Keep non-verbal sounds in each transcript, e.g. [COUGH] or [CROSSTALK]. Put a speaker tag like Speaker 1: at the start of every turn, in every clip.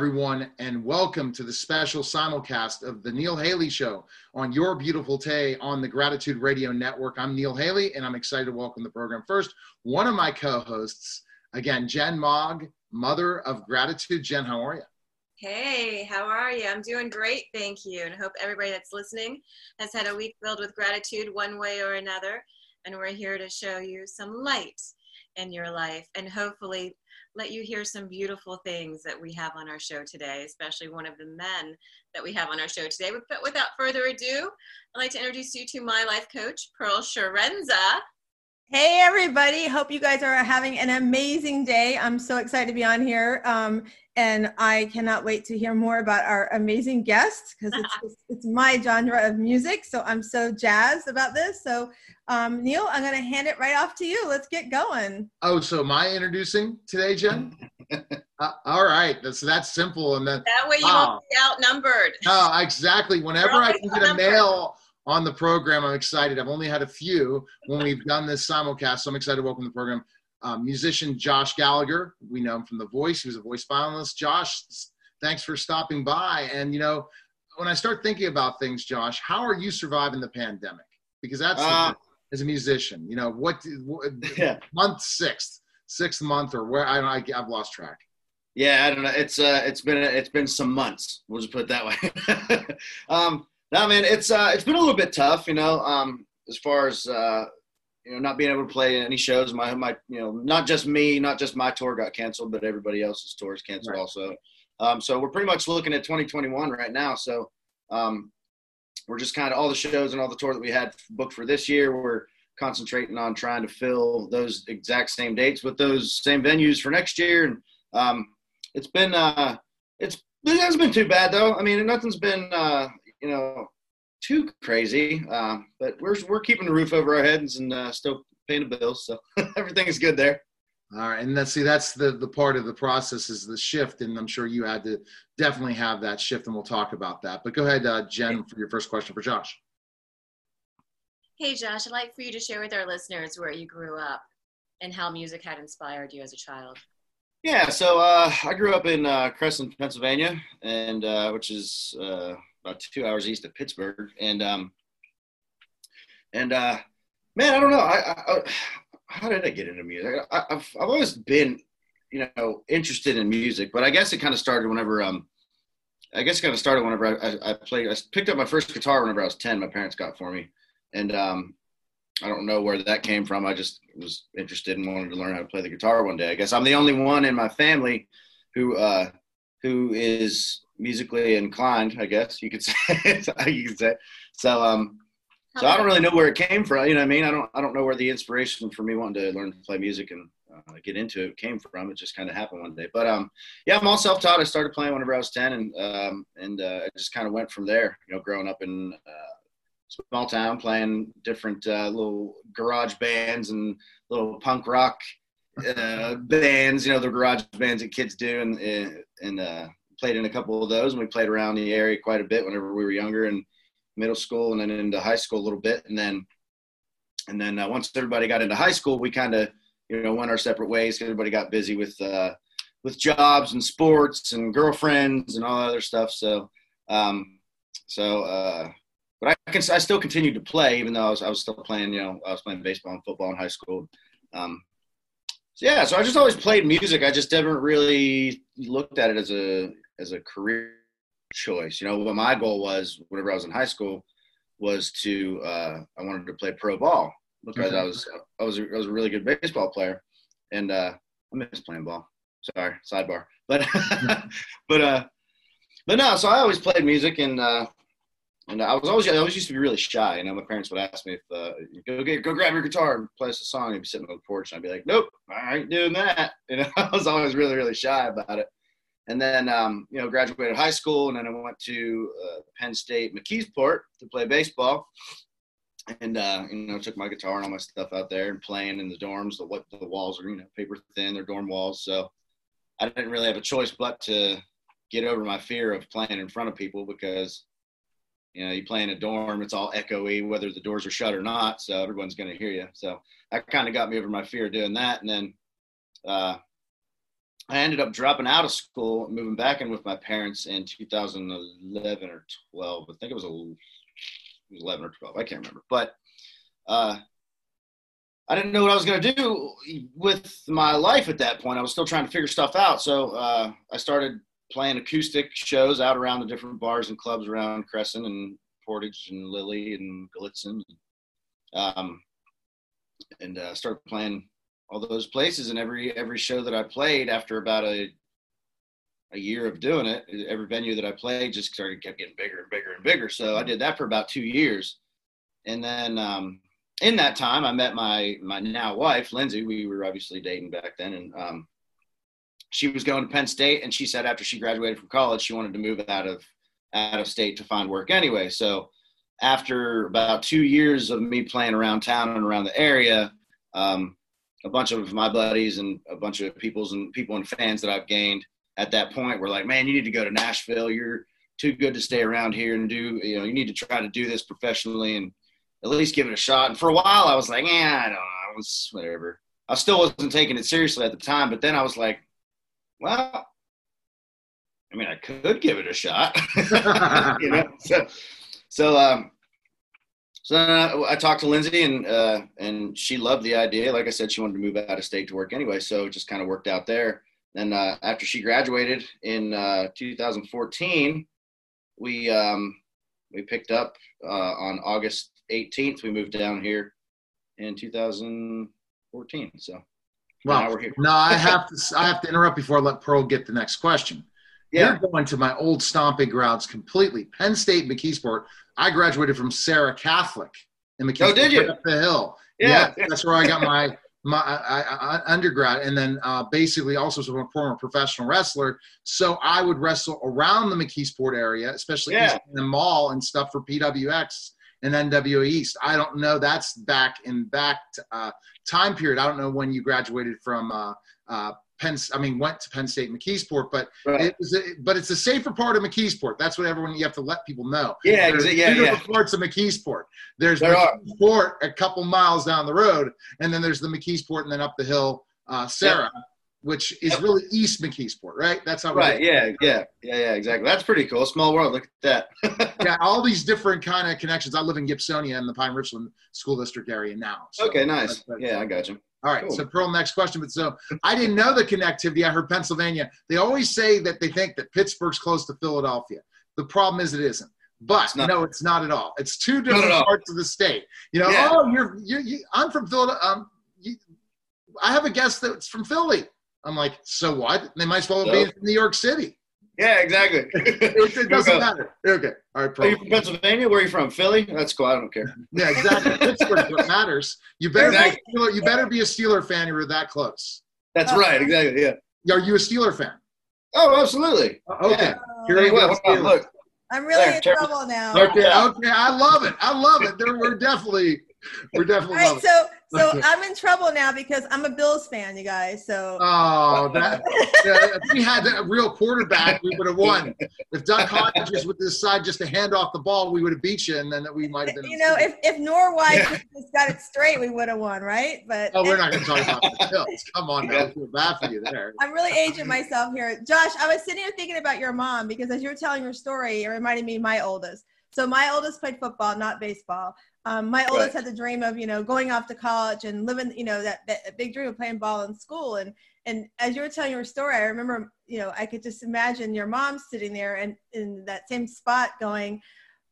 Speaker 1: Everyone, and welcome to the special simulcast of the Neil Haley Show on Your Beautiful Day on the Gratitude Radio Network. I'm Neil Haley, and I'm excited to welcome the program. First, one of my co hosts, again, Jenn MOG, mother of gratitude. Jenn, how are you?
Speaker 2: Hey, how are you? I'm doing great, thank you. And I hope everybody that's listening has had a week filled with gratitude one way or another. And we're here to show you some light in your life and hopefully let you hear some beautiful things that we have on our show today, especially one of the men that we have on our show today. But without further ado, I'd like to introduce you to my life coach, Pearl Chiarenza.
Speaker 3: Hey, everybody. Hope you guys are having an amazing day. I'm so excited to be on here. Um, and I cannot wait to hear more about our amazing guests because [LAUGHS] it's, it's my genre of music. So I'm so jazzed about this. So um, Neil, I'm going to hand it right off to you. Let's get going.
Speaker 1: Oh, so am I introducing today, Jenn? [LAUGHS] uh, all right, that's that's simple, and then
Speaker 2: that way you wow. won't be outnumbered.
Speaker 1: No, exactly. Whenever I can get a male on the program, I'm excited. I've only had a few when we've done this simulcast, so I'm excited to welcome the program. Um, musician Josh Gallagher, we know him from The Voice. He was a voice finalist. Josh, thanks for stopping by. And you know, when I start thinking about things, Josh, how are you surviving the pandemic? Because that's uh, as a musician? You know, what, what [LAUGHS] yeah. month sixth, sixth month, or where? I don't. I, I've lost track.
Speaker 4: Yeah, I don't know. It's uh, it's been it's been some months. We'll just put it that way. [LAUGHS] um, no, man, it's uh, it's been a little bit tough. You know, um, as far as uh, you know, not being able to play any shows. My my, you know, not just me, not just my tour got canceled, but everybody else's tours canceled right. also. Um, so we're pretty much looking at 2021 right now. So um, we're just kind of all the shows and all the tour that we had booked for this year. We're concentrating on trying to fill those exact same dates with those same venues for next year. And um, it's been uh, it's it hasn't been too bad though. I mean, nothing's been uh, you know too crazy, uh, but we're we're keeping the roof over our heads and uh, still paying the bills, so [LAUGHS] everything is good there.
Speaker 1: All right, and let's see, that's the the part of the process is the shift, and I'm sure you had to definitely have that shift, and we'll talk about that. But go ahead, uh, Jenn, for your first question for Josh.
Speaker 2: Hey, Josh, I'd like for you to share with our listeners where you grew up and how music had inspired you as a child.
Speaker 4: Yeah, so uh, I grew up in uh, Cresson, Pennsylvania, and uh, which is uh, about two hours east of Pittsburgh, and um, and uh, man, I don't know, I, I, how did I get into music? I, have I've always been, you know, interested in music, but I guess it kind of started whenever um, I guess it kind of started whenever I, I, played. I picked up my first guitar whenever I was ten. My parents got for me, and um, I don't know where that came from. I just was interested and wanted to learn how to play the guitar one day. I guess I'm the only one in my family who uh, who is musically inclined. I guess you could [LAUGHS] say. you could say. So um, so I don't really know where it came from. You know what I mean? I don't I don't know where the inspiration for me wanting to learn to play music and uh, get into it came from. It just kind of happened one day. But um, yeah, I'm all self-taught. I started playing whenever I was 10, and um, and uh, it just kind of went from there. You know, growing up in uh, small town, playing different uh, little garage bands and little punk rock uh, bands. You know, the garage bands that kids do, and and uh, played in a couple of those. And we played around the area quite a bit whenever we were younger and middle school and then into high school a little bit. And then and then uh, once everybody got into high school we kind of you know went our separate ways. Everybody got busy with uh, with jobs and sports and girlfriends and all other stuff. So um, so uh, but I can I still continued to play even though I was I was still playing you know I was playing baseball and football in high school. Um, yeah so I just always played music. I just never really looked at it as a as a career choice. You know, what my goal was whenever I was in high school was to uh, I wanted to play pro ball because. I was I was a, I was a really good baseball player, and uh, I miss playing ball. Sorry, sidebar. But [LAUGHS] [LAUGHS] but uh, but no. So I always played music, and uh, and I was always I always used to be really shy. You know, my parents would ask me if uh, go get go grab your guitar and play us a song. I'd be sitting on the porch, and I'd be like, nope, I ain't doing that. You know, [LAUGHS] I was always really really shy about it and then um, you know graduated high school and then i went to uh, penn state mckeesport to play baseball. And uh, you know took my guitar and all my stuff out there and playing in the dorms the what the walls are you know paper thin they're dorm walls. So i didn't really have a choice but to get over my fear of playing in front of people because you know you play in a dorm it's all echoey whether the doors are shut or not so everyone's going to hear you so that kind of got me over my fear of doing that. And then uh, I ended up dropping out of school, moving back in with my parents in 2011 or 12. I think it was, a, 11 or 12. I can't remember. But uh, I didn't know what I was going to do with my life at that point. I was still trying to figure stuff out. So uh, I started playing acoustic shows out around the different bars and clubs around Cresson and Portage and Lilly and Gallitzin. Um, and uh, started playing all those places and every every show that I played after about a a year of doing it, every venue that I played just started kept getting bigger and bigger and bigger. So I did that for about two years, and then um, in that time I met my my now wife Lindsay. We were obviously dating back then, and um, she was going to Penn State, and she said after she graduated from college she wanted to move out of out of state to find work anyway. So after about two years of me playing around town and around the area. Um, a bunch of my buddies and a bunch of people's and people and fans that I've gained at that point were like, man, you need to go to Nashville. You're too good to stay around here and do, you know, you need to try to do this professionally and at least give it a shot. And for a while I was like, yeah, I don't know. I was whatever. I still wasn't taking it seriously at the time, but then I was like, well, I mean, I could give it a shot, [LAUGHS] you know? So, so, um, so then I, I, talked to Lindsay and uh, and she loved the idea. Like I said, she wanted to move out of state to work anyway, so it just kind of worked out there. And uh, after she graduated in uh, 2014, we um, we picked up uh, on August 18th. We moved down here in 2014. So
Speaker 1: well, no, I have to I have to interrupt before I let Pearl get the next question. Yeah. You're going to my old stomping grounds completely. Penn State, McKeesport. I graduated from Serra Catholic in McKeesport.
Speaker 4: Oh, did you?
Speaker 1: Up the hill. Yeah. yeah. That's where I got my my I, I, undergrad, and then uh, basically also a former professional wrestler. So I would wrestle around the McKeesport area, especially
Speaker 4: yeah.
Speaker 1: in the mall and stuff for PWX and NWA East. I don't know. That's back in back uh, time period. I don't know when you graduated from uh, uh, Penn, I mean, went to Penn State McKeesport, but right. it was, a, but it's a safer part of McKeesport. That's what everyone you have to let people know.
Speaker 4: Yeah, There's yeah, yeah.
Speaker 1: parts of McKeesport. There's
Speaker 4: there
Speaker 1: McKeesport a couple miles down the road, and then there's the McKeesport, and then up the hill, uh, Serra, yeah. which is yep. really East McKeesport, right? That's how.
Speaker 4: Right. Yeah. Yeah. Yeah. Yeah. Exactly. That's pretty cool. Small world. Look at
Speaker 1: that. [LAUGHS] yeah. All these different kind of connections. I live in Gibsonia in the Pine Richland School District area now.
Speaker 4: So okay. Nice. That's, that's, yeah, I got you.
Speaker 1: All right, cool. so Pearl, next question. But so I didn't know the connectivity. I heard Pennsylvania. They always say that they think that Pittsburgh's close to Philadelphia. The problem is it isn't. But it's no, it's not at all. It's two different parts of the state. You know, yeah. oh, you're, you're you, I'm from Philadelphia. Um, you, I have a guest that's from Philly. I'm like, so what? They might as well so, be from New York City.
Speaker 4: Yeah, exactly. [LAUGHS]
Speaker 1: it, it doesn't matter. Okay. All right.
Speaker 4: Are you from Pennsylvania? Where are you from? Philly? That's cool. I don't care.
Speaker 1: Yeah, exactly. [LAUGHS] Pittsburgh what matters. You better exactly. be Steeler, you better be a Steeler fan. You're that close.
Speaker 4: That's right. Exactly. Yeah.
Speaker 1: Are you a Steeler fan?
Speaker 4: Oh, absolutely.
Speaker 1: Uh, okay. Yeah.
Speaker 4: Here you go. Look.
Speaker 3: I'm really there, in trouble now.
Speaker 1: Okay. Okay. I love it. I love it. There, we're definitely [LAUGHS] we're definitely.
Speaker 3: All right, so so I'm in trouble now because I'm a Bills fan, you guys. So.
Speaker 1: Oh, that, [LAUGHS] yeah, if we had a real quarterback, we would have won. If Doug Hodges would decide just to hand off the ball, we would have beat you, and then we might have been.
Speaker 3: You know, if if Norwood yeah. just got it straight, we would have won, right? But.
Speaker 1: Oh, we're not going to talk about the Bills. Come on, now. I feel bad for you there. [LAUGHS]
Speaker 3: I'm really aging myself here, Josh. I was sitting here thinking about your mom because as you were telling your story, it reminded me of my oldest. So my oldest played football, not baseball. Um, my right. oldest had the dream of, you know, going off to college and living, you know, that, that big dream of playing ball in school. And and as you were telling your story, I remember, you know, I could just imagine your mom sitting there and in that same spot going,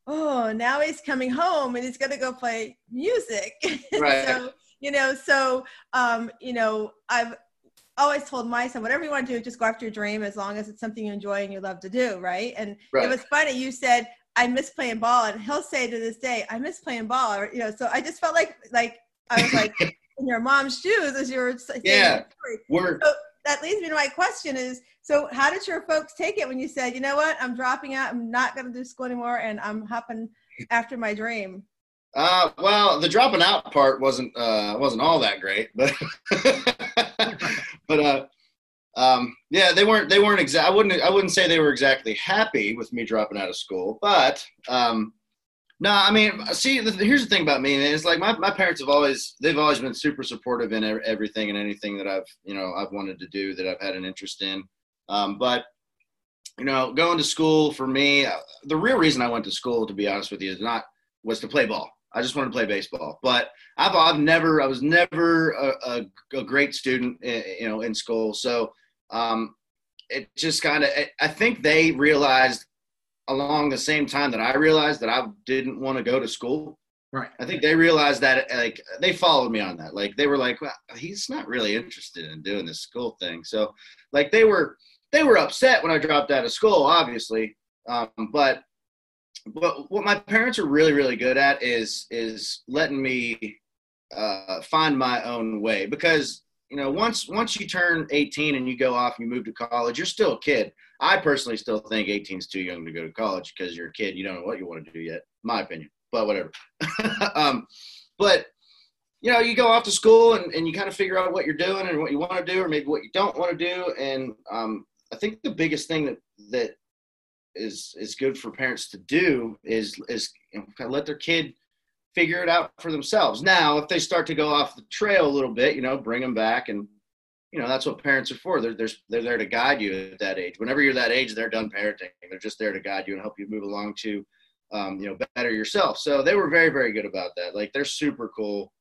Speaker 3: oh, now he's coming home and he's going to go play music. [LAUGHS]
Speaker 4: Right.
Speaker 3: so, you know, so, um, you know, I've always told my son, whatever you want to do, just go after your dream as long as it's something you enjoy and you love to do. Right. And right. it was funny. You said, I miss playing ball, and he'll say to this day, I miss playing ball. Or, you know, so I just felt like like I was like [LAUGHS] in your mom's shoes as you were saying.
Speaker 4: Yeah, we're.
Speaker 3: So that leads me to my question: Is so how did your folks take it when you said, you know what, I'm dropping out, I'm not going to do school anymore, and I'm hopping after my dream?
Speaker 4: Uh, well, the dropping out part wasn't uh, wasn't all that great, but [LAUGHS] but uh, um, yeah, they weren't they weren't exact. I wouldn't I wouldn't say they were exactly happy with me dropping out of school, but um, No, I mean, see, here's the thing about me. It's like my, my parents have always they've always been super supportive in everything and anything that I've you know I've wanted to do that I've had an interest in. Um, but you know, going to school for me, uh, the real reason I went to school, to be honest with you, is not was to play ball. I just wanted to play baseball. But I've I've never I was never a, a, a great student, in, eh, you know, in school. So um, it just kind of I think they realized along the same time that I realized that I didn't want to go to school.
Speaker 1: Right.
Speaker 4: I think they realized that like they followed me on that. Like they were like, well, he's not really interested in doing this school thing. So like they were they were upset when I dropped out of school, obviously. Um, but but what my parents are really really good at is is letting me uh, find my own way because you know once once you turn 18 and you go off and you move to college, you're still a kid. I personally still think 18 is too young to go to college because you're a kid. You don't know what you want to do yet, my opinion. But whatever. [LAUGHS] um, but you know, you go off to school and, and you kind of figure out what you're doing and what you want to do, or maybe what you don't want to do. And um, I think the biggest thing that that is is good for parents to do is is you know, kind of let their kid figure it out for themselves. Now, if they start to go off the trail a little bit, you know, bring them back and you know that's what parents are for. They're they're they're there to guide you at that age. Whenever you're that age, they're done parenting. They're just there to guide you and help you move along to, um, you know, better yourself. So they were very very good about that. Like they're super cool.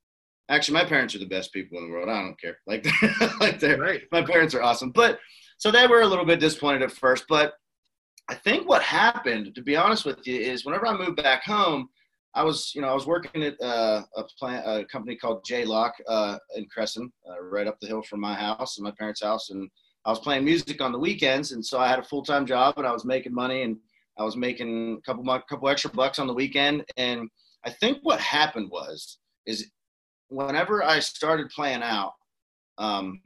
Speaker 4: Actually, my parents are the best people in the world. I don't care. Like [LAUGHS] like they're right. my parents are awesome. But so they were a little bit disappointed at first. But I think what happened, to be honest with you, is whenever I moved back home I was, you know, I was working at uh, a plant, a company called J Lock uh, in Cresson, uh, right up the hill from my house and my parents' house, and I was playing music on the weekends, and so I had a full time job, and I was making money, and I was making a couple couple extra bucks on the weekend, and I think what happened was is whenever I started playing out, um,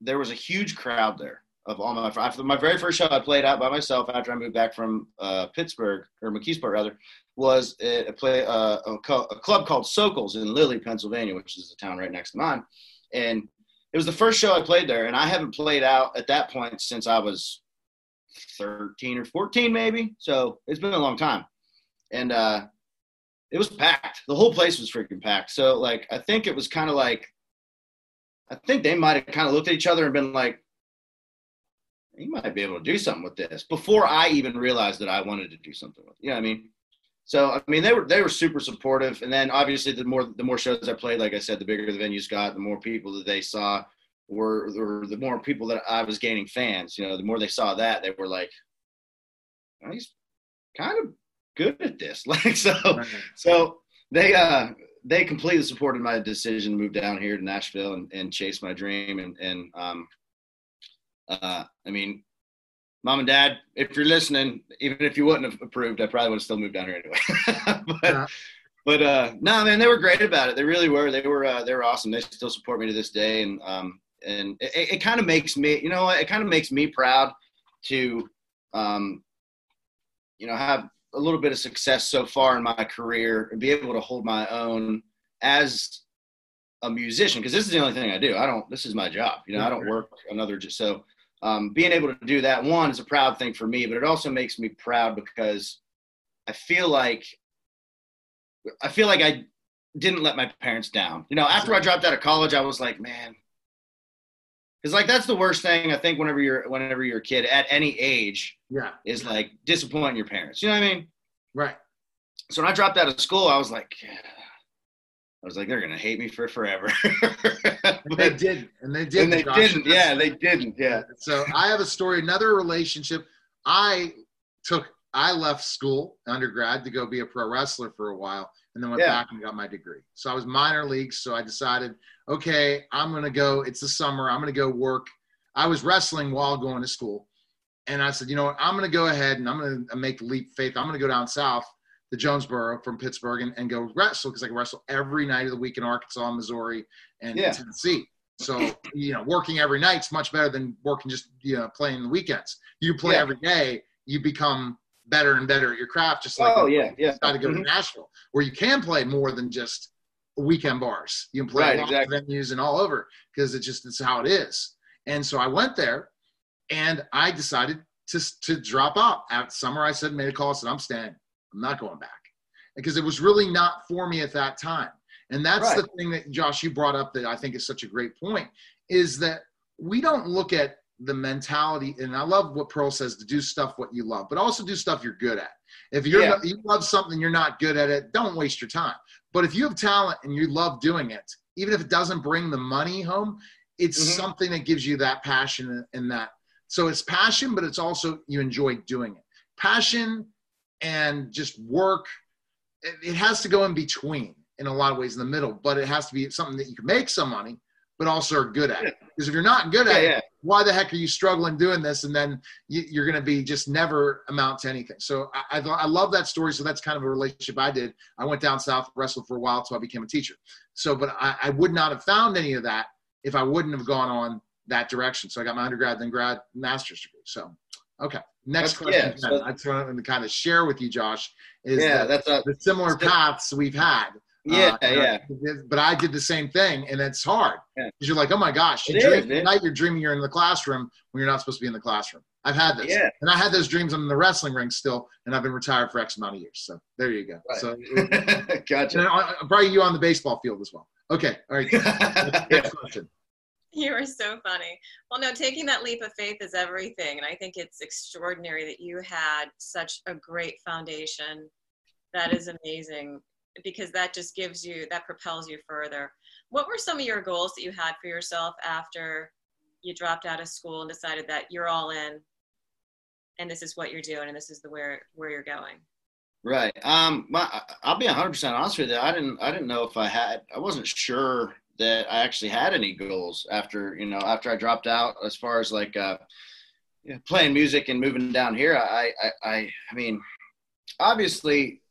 Speaker 4: there was a huge crowd there of all my my very first show I played out by myself after I moved back from uh, Pittsburgh or McKeesport rather was a, play uh, a, a, club called Sokol's in Lilly, Pennsylvania, which is a town right next to mine, and it was the first show I played there, and I haven't played out at that point since I was 13 or 14 maybe, so it's been a long time, and uh, it was packed. The whole place was freaking packed. So like I think it was kind of like I think they might have kind of looked at each other and been like, "You might be able to do something with this before I even realized that I wanted to do something with it. You know what I mean? So I mean they were they were super supportive. And then obviously the more the more shows I played, like I said, the bigger the venues got, the more people that they saw were or the more people that I was gaining fans. You know, the more they saw that, they were like, oh, he's kind of good at this. [LAUGHS] Like so so they uh they completely supported my decision to move down here to Nashville and, and chase my dream and and um uh, I mean, mom and dad, if you're listening, even if you wouldn't have approved, I probably would have still moved down here anyway. [LAUGHS] but, yeah. but uh, no, man, they were great about it. They really were. They were uh, they were awesome. They still support me to this day, and um, and it, it kind of makes me, you know, it kind of makes me proud to, um, you know, have a little bit of success so far in my career and be able to hold my own as a musician because this is the only thing I do. I don't. This is my job. You know, I don't work another. So um, being able to do that one is a proud thing for me but it also makes me proud because i feel like i feel like i didn't let my parents down. You know after i dropped out of college i was like man. Because like that's the worst thing i think whenever you're whenever you're a kid at any age
Speaker 1: yeah.
Speaker 4: is like disappointing your parents. You know what i mean?
Speaker 1: Right.
Speaker 4: So when i dropped out of school i was like I was like, they're gonna hate me for forever. [LAUGHS]
Speaker 1: but, they didn't, and they didn't.
Speaker 4: And they didn't. Yeah, they didn't. Yeah.
Speaker 1: So I have a story. Another relationship. I took. I left school undergrad to go be a pro wrestler for a while, and then went yeah. back and got my degree. So I was minor leagues. So I decided, okay, I'm gonna go. It's the summer. I'm gonna go work. I was wrestling while going to school, and I said, you know what? I'm gonna go ahead and I'm gonna make the leap faith. I'm gonna go down south the Jonesboro from Pittsburgh and, and go wrestle because I can wrestle every night of the week in Arkansas, Missouri, and yeah. Tennessee. So you know, working every night's much better than working just you know playing the weekends. You play yeah. every day, you become better and better at your craft. Just like
Speaker 4: oh yeah, yeah.
Speaker 1: Got to go mm-hmm. to Nashville where you can play more than just weekend bars. You can play right, exactly. venues and all over because it just it's how it is. And so I went there, and I decided to to drop out. At summer, I said made a call. I said I'm staying. I'm not going back. because it was really not for me at that time. And that's
Speaker 4: Right.
Speaker 1: the thing that Josh you brought up that I think is such a great point is that we don't look at the mentality and I love what Pearl says to do stuff what you love, but also do stuff you're good at. If you're
Speaker 4: Yeah.
Speaker 1: you love something you're not good at it, don't waste your time. But if you have talent and you love doing it, even if it doesn't bring the money home, it's
Speaker 4: Mhm.
Speaker 1: something that gives you that passion and that. So it's passion, but it's also you enjoy doing it. Passion and just work, it, it has to go in between in a lot of ways in the middle, but it has to be something that you can make some money, but also are good at.
Speaker 4: Yeah.
Speaker 1: Because if you're not good
Speaker 4: Yeah,
Speaker 1: at it, why the heck are you struggling doing this? And then you, you're going to be just never amount to anything. So I, I, I love that story. So that's kind of a relationship I did. I went down south, wrestled for a while until I became a teacher. So, but I, I would not have found any of that if I wouldn't have gone on that direction. So I got my undergrad, then grad, master's degree. So, okay. Next
Speaker 4: That's-
Speaker 1: question.
Speaker 4: yeah, so-
Speaker 1: Ken. I just wanted to kind of share with you, Josh, is
Speaker 4: Yeah,
Speaker 1: that
Speaker 4: that's a
Speaker 1: the similar paths we've had.
Speaker 4: yeah,
Speaker 1: Uh,
Speaker 4: yeah.
Speaker 1: But I did the same thing, and it's hard
Speaker 4: Yeah.
Speaker 1: because you're like, oh my gosh, you dream,
Speaker 4: is,
Speaker 1: at night you're dreaming you're in the classroom when you're not supposed to be in the classroom. I've had this,
Speaker 4: Yeah.
Speaker 1: and I had those dreams. I'm in the wrestling ring still, and I've been retired for X amount of years. So there you go.
Speaker 4: Right.
Speaker 1: So [LAUGHS] and
Speaker 4: gotcha.
Speaker 1: I- I- probably you on the baseball field as well. Okay, all right.
Speaker 4: yeah. [LAUGHS]
Speaker 1: Next question.
Speaker 2: You are so funny. Well, no, taking that leap of faith is everything. And I think it's extraordinary that you had such a great foundation. That is amazing because that just gives you, that propels you further. What were some of your goals that you had for yourself after you dropped out of school and decided that you're all in and this is what you're doing and this is the where, where you're going?
Speaker 4: Right. Um, my, I'll be 100% honest with you. I didn't, I didn't know if I had, I wasn't sure that I actually had any goals after, you know, after I dropped out as far as like, uh, playing music and moving down here. I, I, I, I mean, obviously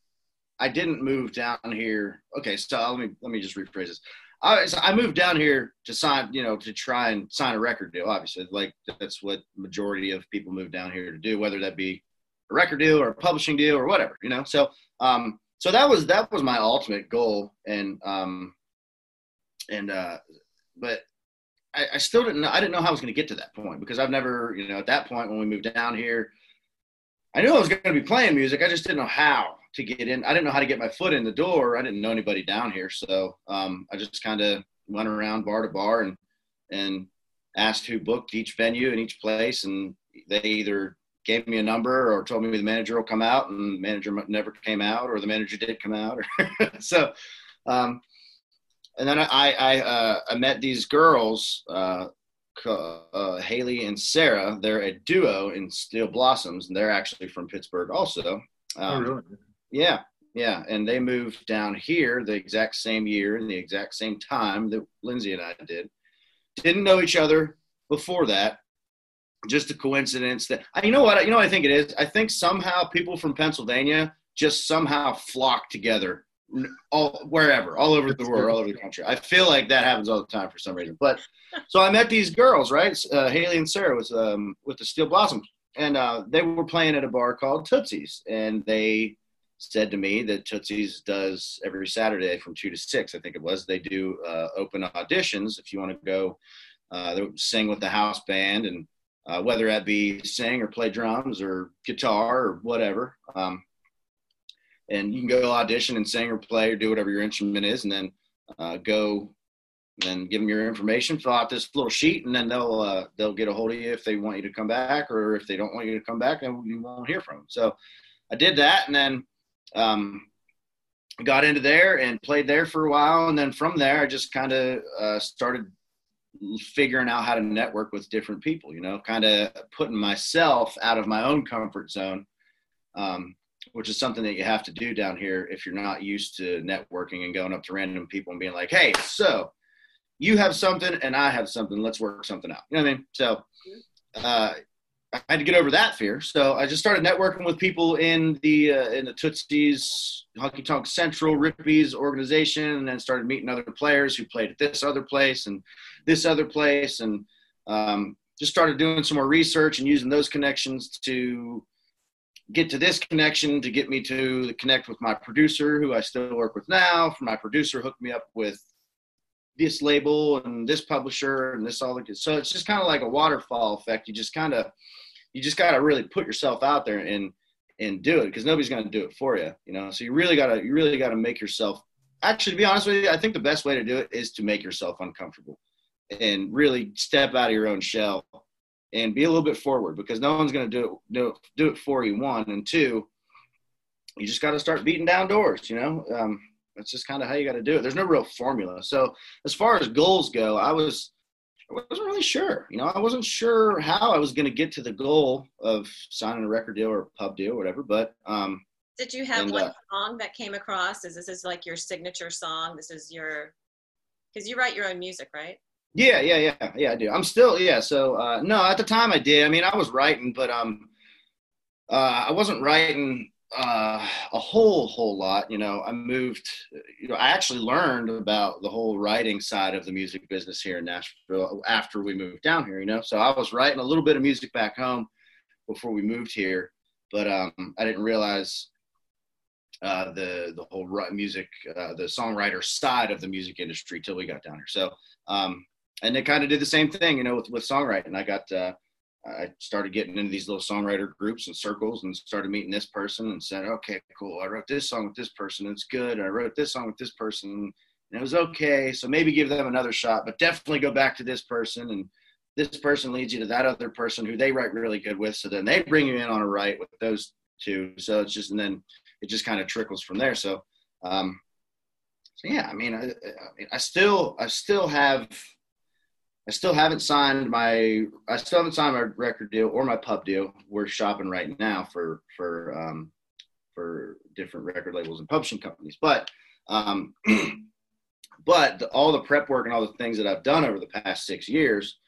Speaker 4: I didn't move down here. Okay. So let me, let me just rephrase this. I, so I moved down here to sign, you know, to try and sign a record deal. Obviously, like that's what majority of people move down here to do, whether that be a record deal or a publishing deal or whatever, you know. So, um, so that was that was my ultimate goal, and um, and uh, but I, I still didn't know. I didn't know how I was going to get to that point because I've never, you know, at that point when we moved down here, I knew I was going to be playing music. I just didn't know how to get in. I didn't know how to get my foot in the door. I didn't know anybody down here, so um, I just kind of went around bar to bar and and asked who booked each venue and each place, and they either gave me a number or told me the manager will come out, and the manager never came out, or the manager did come out. Or [LAUGHS] so, um, and then I I, uh, I met these girls, uh, uh, Haley and Sarah. They're a duo in Steel Blossoms, and they're actually from Pittsburgh also.
Speaker 1: Oh,
Speaker 4: Um,
Speaker 1: really?
Speaker 4: yeah, yeah, and they moved down here the exact same year and the exact same time that Lindsay and I did. Didn't know each other before that. Just a coincidence that I, you know what you know what I think it is. I think somehow people from Pennsylvania just somehow flock together, all wherever, all over the world, all over the country. I feel like that happens all the time for some reason. But so I met these girls, right? Uh, Haley and Sarah was um, with the Steel Blossoms, and uh, they were playing at a bar called Tootsie's, and they said to me that Tootsie's does every Saturday from two to six, I think it was. They do uh, open auditions if you want to go uh, sing with the house band, and uh, whether that be sing or play drums or guitar or whatever. Um, and you can go audition and sing or play or do whatever your instrument is, and then uh, go. and give them your information, fill out this little sheet, and then they'll uh, they'll get a hold of you if they want you to come back, or if they don't want you to come back, then you won't hear from them. So I did that, and then um, got into there and played there for a while, and then from there I just kind of uh, started figuring out how to network with different people. You know, kind of putting myself out of my own comfort zone, um, which is something that you have to do down here if you're not used to networking and going up to random people and being like, "Hey, so." You have something and I have something. Let's work something out. You know what I mean? So, uh, I had to get over that fear. So I just started networking with people in the uh, in the Tootsie's Honky Tonk Central Rippy's organization, and then started meeting other players who played at this other place and this other place, and um, just started doing some more research and using those connections to get to this connection to get me to connect with my producer, who I still work with now. For my producer, hooked me up with this label and this publisher and this all the good. so it's just kind of like a waterfall effect you just kind of you just got to really put yourself out there and and do it because nobody's going to do it for you. You know, so you really gotta you really gotta make yourself. Actually, to be honest with you, I think the best way to do it is to make yourself uncomfortable and really step out of your own shell and be a little bit forward because no one's going to do it, do it do it for you. One and two, you just got to start beating down doors. You know, um, that's just kind of how you got to do it. There's no real formula. So as far as goals go, I was I wasn't really sure. You know, I wasn't sure how I was going to get to the goal of signing a record deal or a pub deal or whatever. But um,
Speaker 2: did you have
Speaker 4: and,
Speaker 2: one
Speaker 4: uh,
Speaker 2: song that came across? Is this is like your signature song? This is your because you write your own music, right?
Speaker 4: Yeah, yeah, yeah, yeah. I do. I'm still yeah. So uh, no, at the time I did. I mean, I was writing, but um, uh, I wasn't writing uh, a whole whole lot. You know, I moved. You know, I actually learned about the whole writing side of the music business here in Nashville after we moved down here. You know, so I was writing a little bit of music back home before we moved here, but um, I didn't realize uh, the the whole music, uh, the songwriter side of the music industry till we got down here. So, um, and they kind of did the same thing, you know, with, with songwriting. I got, uh, I started getting into these little songwriter groups and circles and started meeting this person and said, okay, cool. I wrote this song with this person. It's good. I wrote this song with this person and it was okay. So maybe give them another shot, but definitely go back to this person. And this person leads you to that other person who they write really good with. So then they bring you in on a write with those two. So it's just, and then it just kind of trickles from there. So, um, so yeah, I mean, I, I, I still, I still have, I still haven't signed my, I still haven't signed my record deal or my pub deal. We're shopping right now for, for, um, for different record labels and publishing companies. But, um, [CLEARS THROAT] but the, all the prep work and all the things that I've done over the past six years,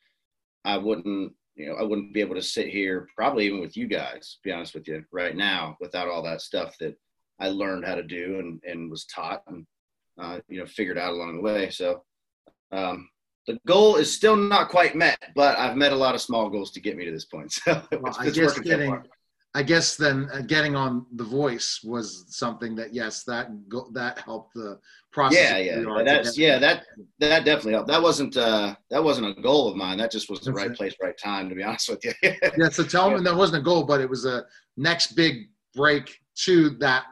Speaker 4: I wouldn't, you know, I wouldn't be able to sit here, probably even with you guys, be honest with you, right now, without all that stuff that I learned how to do and, and was taught and, uh, you know, figured out along the way. So, um, the goal is still not quite met, but I've met a lot of small goals to get me to this point. [LAUGHS] So
Speaker 1: Well,
Speaker 4: it's,
Speaker 1: I guess
Speaker 4: so
Speaker 1: getting. I guess then uh, getting on The Voice was something that yes, that go, that helped the process.
Speaker 4: Yeah, yeah,
Speaker 1: who you are
Speaker 4: that's yeah, that that definitely helped. That wasn't uh that wasn't a goal of mine. That just was the
Speaker 1: That's
Speaker 4: right
Speaker 1: it.
Speaker 4: place, right time. To be [LAUGHS] honest with you.
Speaker 1: Yeah, so tell me that wasn't a goal, but it was a next big break to that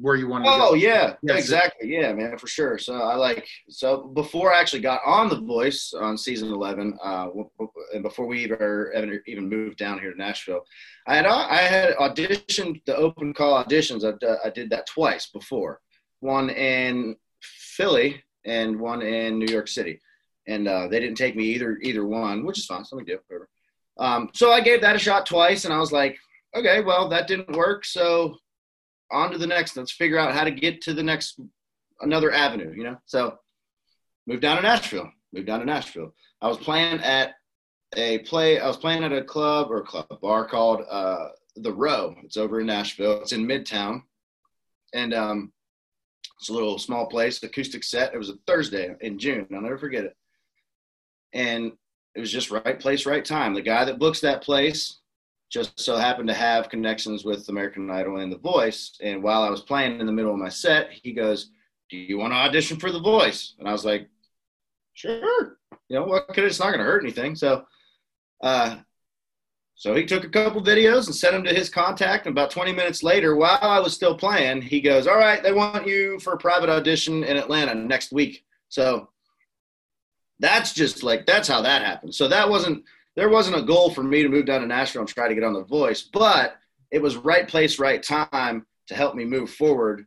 Speaker 1: where you want to go.
Speaker 4: Oh
Speaker 1: go.
Speaker 4: yeah,
Speaker 1: Yes.
Speaker 4: exactly. Yeah, man, for sure. So I like so before I actually got on The Voice on season eleven, uh, and before we ever even even moved down here to Nashville, I had I had auditioned the open call auditions. I, I did that twice before, one in Philly and one in New York City, and uh, they didn't take me either either one, which is fine. Something do whatever. Um, so I gave that a shot twice, and I was like, okay, well that didn't work, so on to the next. Let's figure out how to get to the next another avenue, you know. So moved down to Nashville. Moved down to Nashville. I was playing at a play. I was playing at a club or club bar called uh, the Row. It's over in Nashville. It's in Midtown, and um, it's a little small place, acoustic set. It was a Thursday in June. I'll never forget it. And it was just right place, right time. The guy that books that place just so happened to have connections with American Idol and The Voice. And while I was playing in the middle of my set, he goes, "Do you want to audition for The Voice?" And I was like, "Sure." You know, what could it's not going to hurt anything. So, uh, so he took a couple videos and sent them to his contact. And about 20 minutes later, while I was still playing, he goes, "All right, they want you for a private audition in Atlanta next week." So that's just like that's how that happened. So that wasn't there wasn't a goal for me to move down to Nashville and try to get on the voice, but it was right place, right time to help me move forward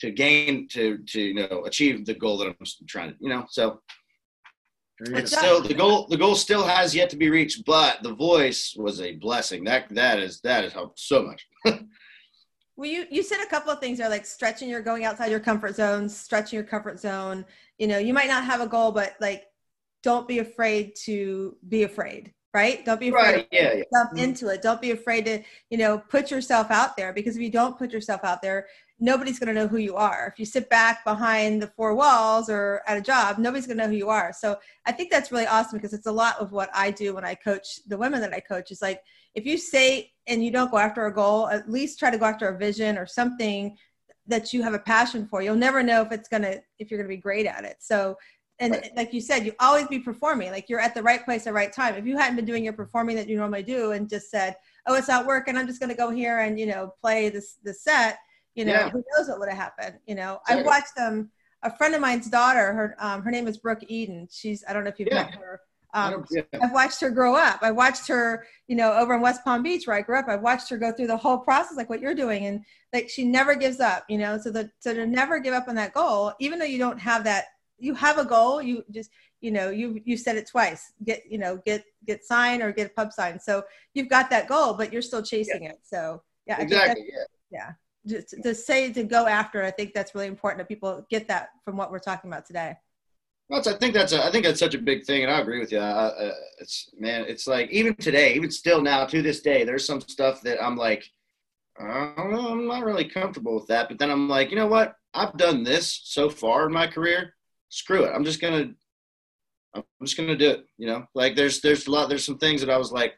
Speaker 4: to gain to to you know achieve the goal that I'm trying to you know so.
Speaker 1: There you
Speaker 4: it's still the goal the goal still has yet to be reached but the voice was a blessing. That that is that has helped so much. [LAUGHS]
Speaker 3: Well, you you said a couple of things there, like stretching your going outside your comfort zone, stretching your comfort zone. You know, you might not have a goal, but like, don't be afraid to be afraid, right? Don't be afraid
Speaker 4: right yeah yeah
Speaker 3: jump
Speaker 1: Mhm.
Speaker 3: into it. Don't be afraid to, you know, put yourself out there because if you don't put yourself out there, nobody's going to know who you are. If you sit back behind the four walls or at a job, nobody's going to know who you are. So I think that's really awesome because it's a lot of what I do when I coach the women that I coach. Is like if you say and you don't go after a goal, at least try to go after a vision or something that you have a passion for. You'll never know if it's going to if you're going to be great at it. So and
Speaker 4: Right.
Speaker 3: like you said, you always be performing. Like you're at the right place at the right time. If you hadn't been doing your performing that you normally do and just said, "Oh, it's not working. I'm just going to go here and you know play this the set," you know,
Speaker 4: Yeah.
Speaker 3: who knows what would have happened? You know, I watched them. a friend of mine's daughter. Her um her name is Brooke Eden. She's I don't know if you've
Speaker 4: Yeah.
Speaker 3: met her. Um,
Speaker 4: yeah.
Speaker 3: I've watched her grow up. I watched her, you know, over in West Palm Beach where I grew up. I've watched her go through the whole process, like what you're doing, and like she never gives up, you know. So the so to never give up on that goal, even though you don't have that, you have a goal. You just, you know, you you said it twice. Get, you know, get get signed or get a pub sign. So you've got that goal, but you're still chasing it. So yeah,
Speaker 4: Exactly. Yeah.
Speaker 3: just to say to go after. I think that's really important that people get that from what we're talking about today.
Speaker 4: That's, I think that's a, I think that's such a big thing, and I agree with you. Uh, it's man, it's like even today, even still now to this day, there's some stuff that I'm like, I don't know, I'm not really comfortable with that. But then I'm like, you know what? I've done this so far in my career. Screw it. I'm just gonna, I'm just gonna do it. You know, like there's there's a lot there's some things that I was like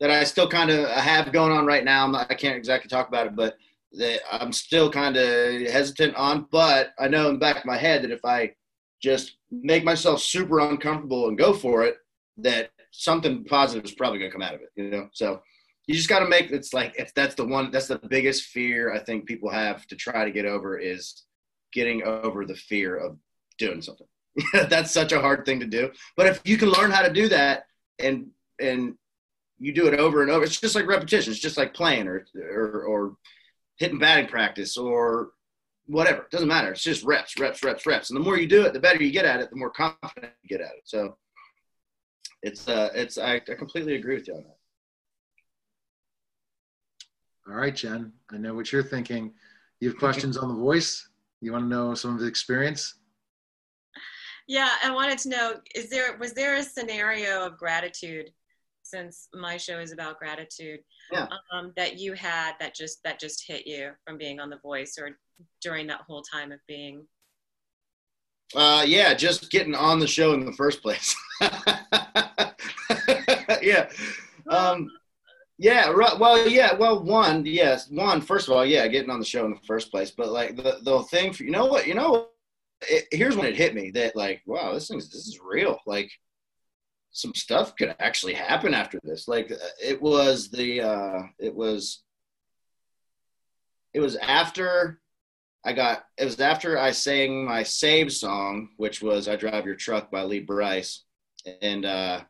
Speaker 4: that I still kind of have going on right now. I'm not, I can't exactly talk about it, but that I'm still kind of hesitant on. But I know in the back of my head that if I just make myself super uncomfortable and go for it, that something positive is probably to come out of it, you know? So you just got to make it's like, if that's the one, that's the biggest fear I think people have to try to get over is getting over the fear of doing something. [LAUGHS] that's such a hard thing to do. But if you can learn how to do that and, and, you do it over and over. It's just like repetition. It's just like playing or, or, or hitting batting practice or whatever. It doesn't matter. It's just reps, reps, reps, reps. And the more you do it, the better you get at it, the more confident you get at it. So it's uh it's I, I completely agree with you on that.
Speaker 5: All right, Jenn. I know what you're thinking. You have questions on the voice? You want to know some of the experience?
Speaker 2: Yeah, I wanted to know: is there was there a scenario of gratitude, since my show is about gratitude,
Speaker 4: Yeah.
Speaker 2: um, that you had that just that just hit you from being on The Voice or during that whole time of being?
Speaker 4: Uh yeah, just getting on the show in the first place. [LAUGHS] yeah. Um yeah, right. Well, yeah. Well, one, yes, one. First of all, yeah, getting on the show in the first place. But like the the thing, for, you know what, you know, it, here's when it hit me that like, wow, this thing's this is real. Like, some stuff could actually happen after this. Like, uh, it was the, uh it was, it was after I got. It was after I sang my save song, which was "I Drive Your Truck" by Lee Brice, and uh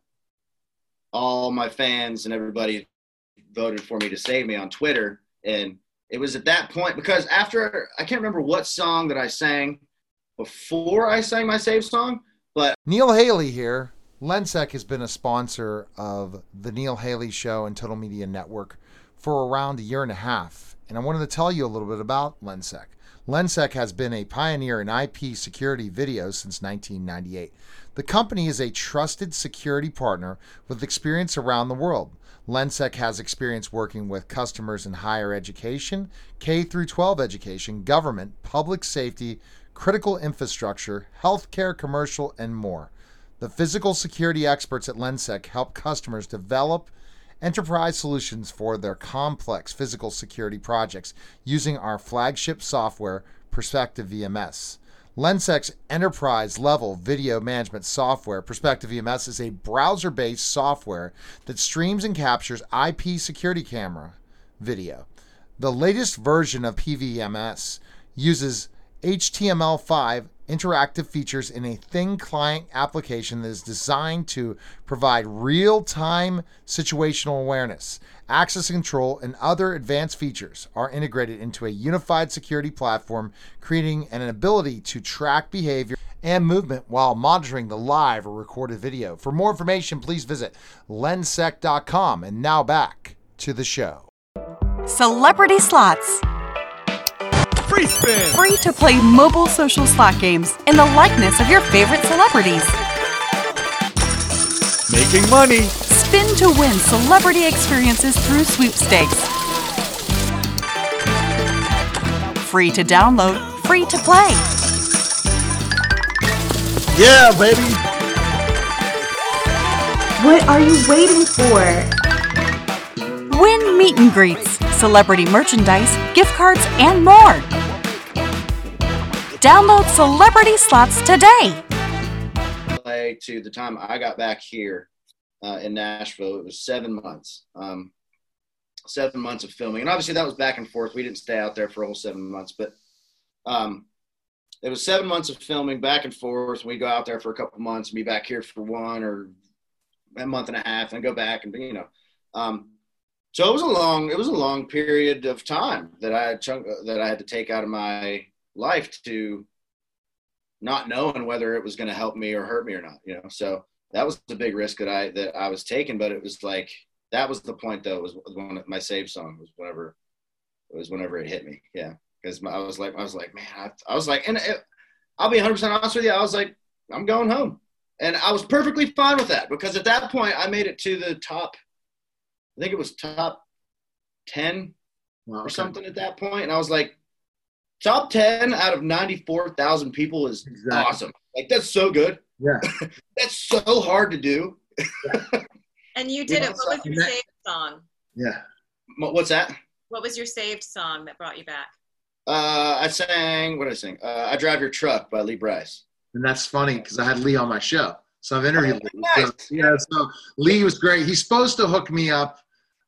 Speaker 4: all my fans and everybody voted for me to save me on Twitter. And it was at that point because after I can't remember what song that I sang before I sang my save song, but
Speaker 1: Neil Haley here. Lensec has been a sponsor of the Neil Haley Show and Total Media Network for around a year and a half. And I wanted to tell you a little bit about Lensec. Lensec has been a pioneer in IP security video since 1998. The company is a trusted security partner with experience around the world. Lensec has experience working with customers in higher education, K through 12 education, government, public safety, critical infrastructure, healthcare, commercial, and more. The physical security experts at Lensec help customers develop enterprise solutions for their complex physical security projects using our flagship software, Perspective VMS. Lensec's enterprise level video management software, Perspective VMS, is a browser based software that streams and captures IP security camera video. The latest version of PVMS uses HTML5 interactive features in a thin client application that is designed to provide real time situational awareness. Access control and other advanced features are integrated into a unified security platform, creating an ability to track behavior and movement while monitoring the live or recorded video. For more information, please visit lensec.com. And now back to the show.
Speaker 6: Celebrity Slots.
Speaker 7: Free spin.
Speaker 6: Free to play mobile social slot games in the likeness of your favorite celebrities.
Speaker 7: Making money.
Speaker 6: Spin to win celebrity experiences through sweepstakes. Free to download, free to play.
Speaker 7: Yeah, baby.
Speaker 8: What are you waiting for?
Speaker 6: Win meet and greets, celebrity merchandise, gift cards, and more. Download Celebrity Slots today.
Speaker 4: LA to the time I got back here uh, in Nashville, it was seven months. Um, seven months of filming, and obviously that was back and forth. We didn't stay out there for a whole seven months, but um, it was seven months of filming back and forth. We go out there for a couple months and be back here for one or a month and a half, and go back and you know. Um, so it was a long, it was a long period of time that I had chunk, that I had to take out of my life to not knowing whether it was going to help me or hurt me or not. You know, so that was the big risk that I that I was taking. But it was like that was the point though. Was when my save song was whenever it was whenever it hit me. Yeah, because I was like I was like man, I, I was like, and it, I'll be 100 percent honest with you. I was like, I'm going home, and I was perfectly fine with that because at that point I made it to the top. I think it was top 10
Speaker 1: Wow,
Speaker 4: or something at that point, and I was like, top 10 out of 94,000 people is
Speaker 1: Exactly.
Speaker 4: awesome. Like that's so good.
Speaker 1: Yeah. [LAUGHS]
Speaker 4: That's so hard to do. [LAUGHS]
Speaker 2: And you did
Speaker 4: know,
Speaker 2: it. What was
Speaker 1: so-
Speaker 2: your saved song?
Speaker 1: Yeah.
Speaker 4: Mo- What's that?
Speaker 2: What was your saved song that brought you back?
Speaker 4: Uh, I sang. What did I sing? Uh, I drive your truck by Lee Brice.
Speaker 1: And that's funny because I had Lee on my show. So I've interviewed
Speaker 4: Oh,
Speaker 1: Lee.
Speaker 4: nice.
Speaker 1: So, yeah, so Lee was great. He's supposed to hook me up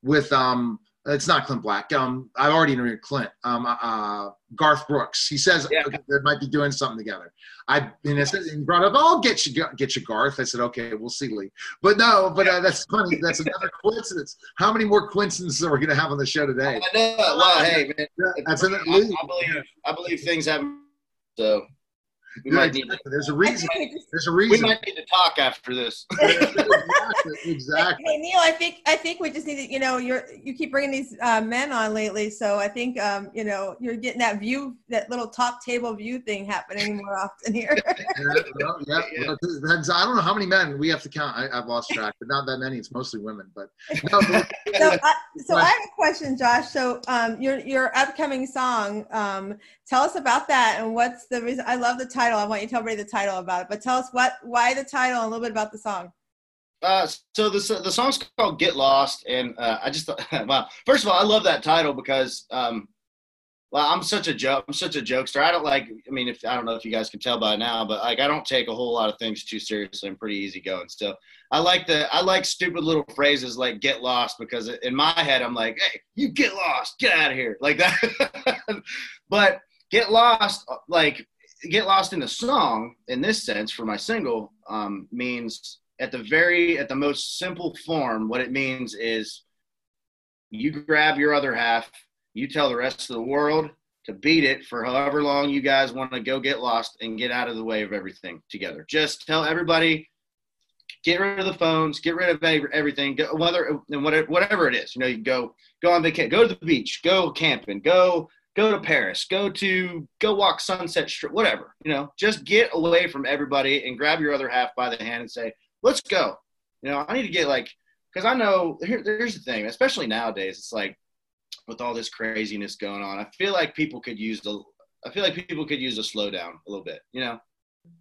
Speaker 1: with um it's not Clint Black. Um I've already interviewed Clint. Um uh Garth Brooks. He says
Speaker 4: Yeah.
Speaker 1: okay, they might be doing something together. I and I said and he brought up, oh, I'll get you get you Garth. I said, okay, we'll see Lee. But no, but uh, that's funny. That's another [LAUGHS] coincidence. How many more coincidences are we gonna have on the show today?
Speaker 4: I know. Well, hey, man.
Speaker 1: Yeah, that's
Speaker 4: I, I believe. I believe things happen. So we
Speaker 1: Yeah,
Speaker 4: might need. To.
Speaker 1: There's a
Speaker 3: I
Speaker 1: reason.
Speaker 3: think we just-
Speaker 1: There's a reason.
Speaker 4: we might need to talk after this. [LAUGHS]
Speaker 1: exactly. exactly.
Speaker 3: Hey Neil, I think I think we just need to, you know, you're you keep bringing these uh, men on lately, so I think um, you know you're getting that view, that little top table view thing happening more often here. [LAUGHS]
Speaker 1: Yeah, well, yeah,
Speaker 4: Yeah.
Speaker 1: well, I don't know how many men we have to count. I, I've lost track, but not that many. It's mostly women. But [LAUGHS] no,
Speaker 3: so, I, so I have a question, Josh. So, um, your your upcoming song, um, tell us about that and what's the reason. I love the title. I want you to tell everybody the title about it, but tell us what, why the title, and a little bit about the song.
Speaker 4: Uh, so the the song's called "Get Lost," and uh, I just [LAUGHS] thought, wow. First of all, I love that title because, um, well, I'm such a joke. I'm such a jokester. I don't like. I mean, if I don't know if you guys can tell by now, but like I don't take a whole lot of things too seriously. I'm pretty easygoing. So I like the I like stupid little phrases like "get lost" because in my head I'm like, "Hey, you get lost, get out of here," like that. [LAUGHS] but get lost, like get lost in the song in this sense for my single um, means at the very at the most simple form what it means is you grab your other half you tell the rest of the world to beat it for however long you guys want to go get lost and get out of the way of everything together. Just tell everybody get rid of the phones get rid of everything go, whether whatever it is. You know you go go on vacation go to the beach go camping go go to paris go to go walk sunset strip whatever you know just get away from everybody and grab your other half by the hand and say let's go. You know, I need to get like, because I know here, here's the thing, especially nowadays, it's like with all this craziness going on, I feel like people could use the, I feel like people could use a slowdown a little bit, you know,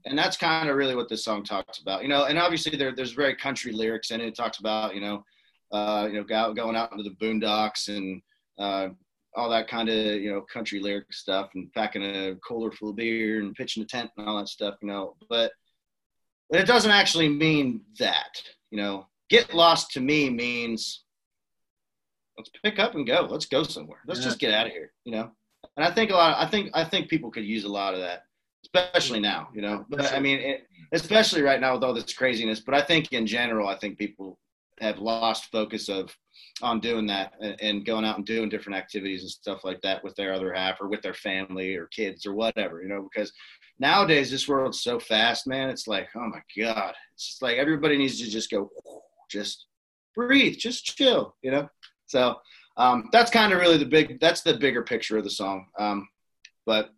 Speaker 4: and that's kind of really what this song talks about, you know, and obviously there, there's very country lyrics in it. It talks about, you know, uh, you know, go, going out into the boondocks and uh, all that kind of, you know, country lyric stuff and packing a cooler full of beer and pitching a tent and all that stuff, you know, but but it doesn't actually mean that you know. Get lost to me means let's pick up and go. Let's go somewhere. Let's
Speaker 1: Yeah.
Speaker 4: just get out of here you know. And i think a lot i think i think people could use a lot of that especially now you know. But i mean it, especially right now with all this craziness but i think in general i think people have lost focus of on doing that and, going out and doing different activities and stuff like that with their other half or with their family or kids or whatever you know because nowadays this world's so fast man it's like oh my god. It's just like everybody needs to just go just breathe just chill you know? So um, that's kind of really the big that's the bigger picture of the song um, but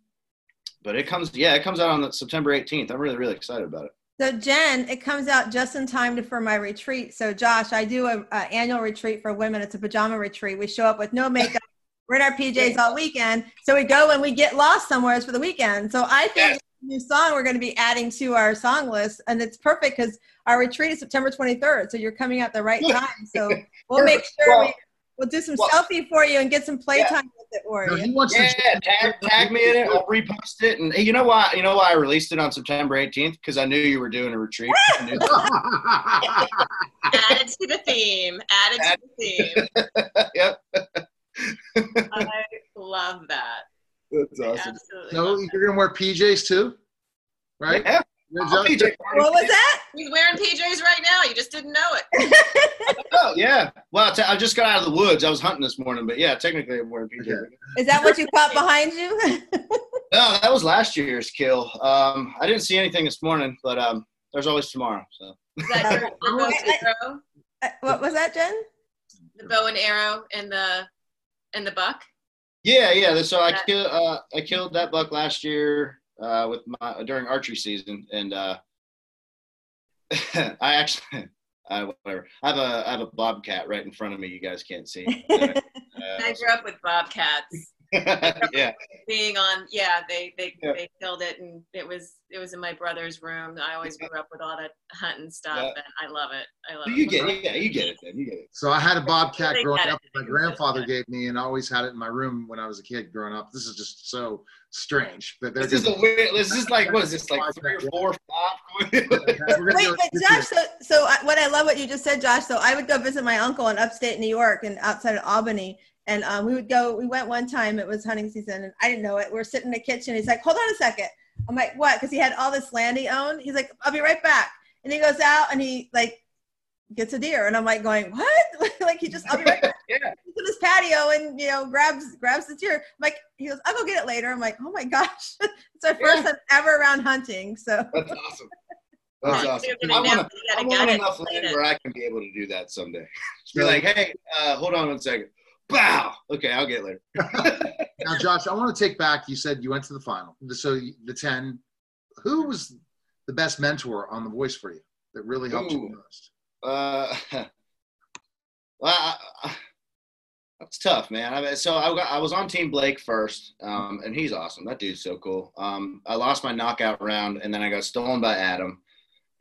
Speaker 4: but it comes yeah it comes out on the september 18th i'm really really excited about it
Speaker 3: So Jen, it comes out just in time to, for my retreat. So Josh, I do a, a annual retreat for women. It's a pajama retreat. We show up with no makeup. We're in our PJs all weekend. So we go and we get lost somewhere for the weekend. So I think
Speaker 4: Yes.
Speaker 3: new song we're going to be adding to our song list, and it's perfect because our retreat is September 23rd. So you're coming at the right time. So [LAUGHS] we'll make sure we
Speaker 4: Well-
Speaker 3: We'll do some
Speaker 4: Well-
Speaker 3: selfie for you and get some playtime it for
Speaker 1: No,
Speaker 3: you.
Speaker 1: he wants
Speaker 4: Yeah,
Speaker 1: to.
Speaker 4: tag, tag me in it. I'll repost it. And hey, you know why? You know why I released it on September 18th? Because I knew you were doing a retreat. I knew-
Speaker 2: Added to the theme. Added to the theme. [LAUGHS]
Speaker 4: yep,
Speaker 2: I love that.
Speaker 4: that's awesome.
Speaker 2: Absolutely.
Speaker 1: so
Speaker 2: that.
Speaker 1: you're gonna wear PJs too, right?
Speaker 4: Yeah,
Speaker 1: Good
Speaker 4: I'll
Speaker 1: job.
Speaker 4: PJ.
Speaker 3: What was that?
Speaker 2: He's wearing PJs right now. You just didn't know it. [LAUGHS]
Speaker 4: Oh yeah. Well, t- I just got out of the woods. I was hunting this morning, but yeah, technically I'm wearing PJ.
Speaker 1: Okay.
Speaker 3: Is that what you caught behind you? [LAUGHS]
Speaker 4: No, that was last year's kill. Um, I didn't see anything this morning, but um, there's always tomorrow. So
Speaker 2: Is that your, your [LAUGHS] bow and arrow?
Speaker 3: What was that, Jen?
Speaker 2: The bow and arrow and the and the buck?
Speaker 4: yeah, yeah. So I killed uh, I killed that buck last year uh, with my during archery season, and uh, [LAUGHS] I actually. I, [LAUGHS] whatever. I have a I have a bobcat right in front of me. You guys can't see. [LAUGHS] Uh,
Speaker 2: I grew up with bobcats. [LAUGHS]
Speaker 4: yeah,
Speaker 2: Being on, yeah, they they,
Speaker 4: Yeah.
Speaker 2: they killed it, and it was it was in my brother's room. I always grew up with all that hunting stuff,
Speaker 4: Yeah.
Speaker 2: and I love it. I love
Speaker 4: So
Speaker 2: it.
Speaker 4: you get it. Yeah, you get it. Then you get it.
Speaker 1: So I had a bobcat
Speaker 2: They
Speaker 1: growing
Speaker 2: got it.
Speaker 1: up. My grandfather gave me, and I always had it in my room when I was a kid growing up. This is just so strange, but they're
Speaker 4: This is
Speaker 1: just.
Speaker 4: a weird. This is like what is this like three or four, five? [LAUGHS]
Speaker 3: Wait, but Josh, so, so I, what I love what you just said, Josh. So I would go visit my uncle in upstate New York and outside of Albany. And um, we would go, we went one time, it was hunting season, and I didn't know it. We're sitting in the kitchen. He's like, hold on a second. I'm like, what? Because he had all this land he owned. He's like, I'll be right back. And he goes out and he like gets a deer. And I'm like, going, what? [LAUGHS] like he just, I'll be right back. [LAUGHS]
Speaker 4: Yeah.
Speaker 3: He's in his patio and, you know, grabs grabs the deer. I'm like, he goes, I'll go get it later. I'm like, oh my gosh. [LAUGHS] it's our first time ever around hunting. So.
Speaker 4: That's awesome. That's
Speaker 2: Yeah,
Speaker 4: awesome. I
Speaker 2: gonna
Speaker 4: want
Speaker 2: know
Speaker 4: I
Speaker 2: gotta
Speaker 4: want enough land where I can be able to do that someday. Just be like, hey, uh, hold on one second. Bow. Okay, I'll get later. [LAUGHS]
Speaker 1: Now, Josh, I want to take back. You said you went to the final. So the ten. Who was the best mentor on The Voice for you that really helped you the most?
Speaker 4: Uh, [LAUGHS] well, I, that's tough, man. I mean, so I, got, I was on Team Blake first, um, and he's awesome. That dude's so cool. Um, I lost my knockout round, and then I got stolen by Adam,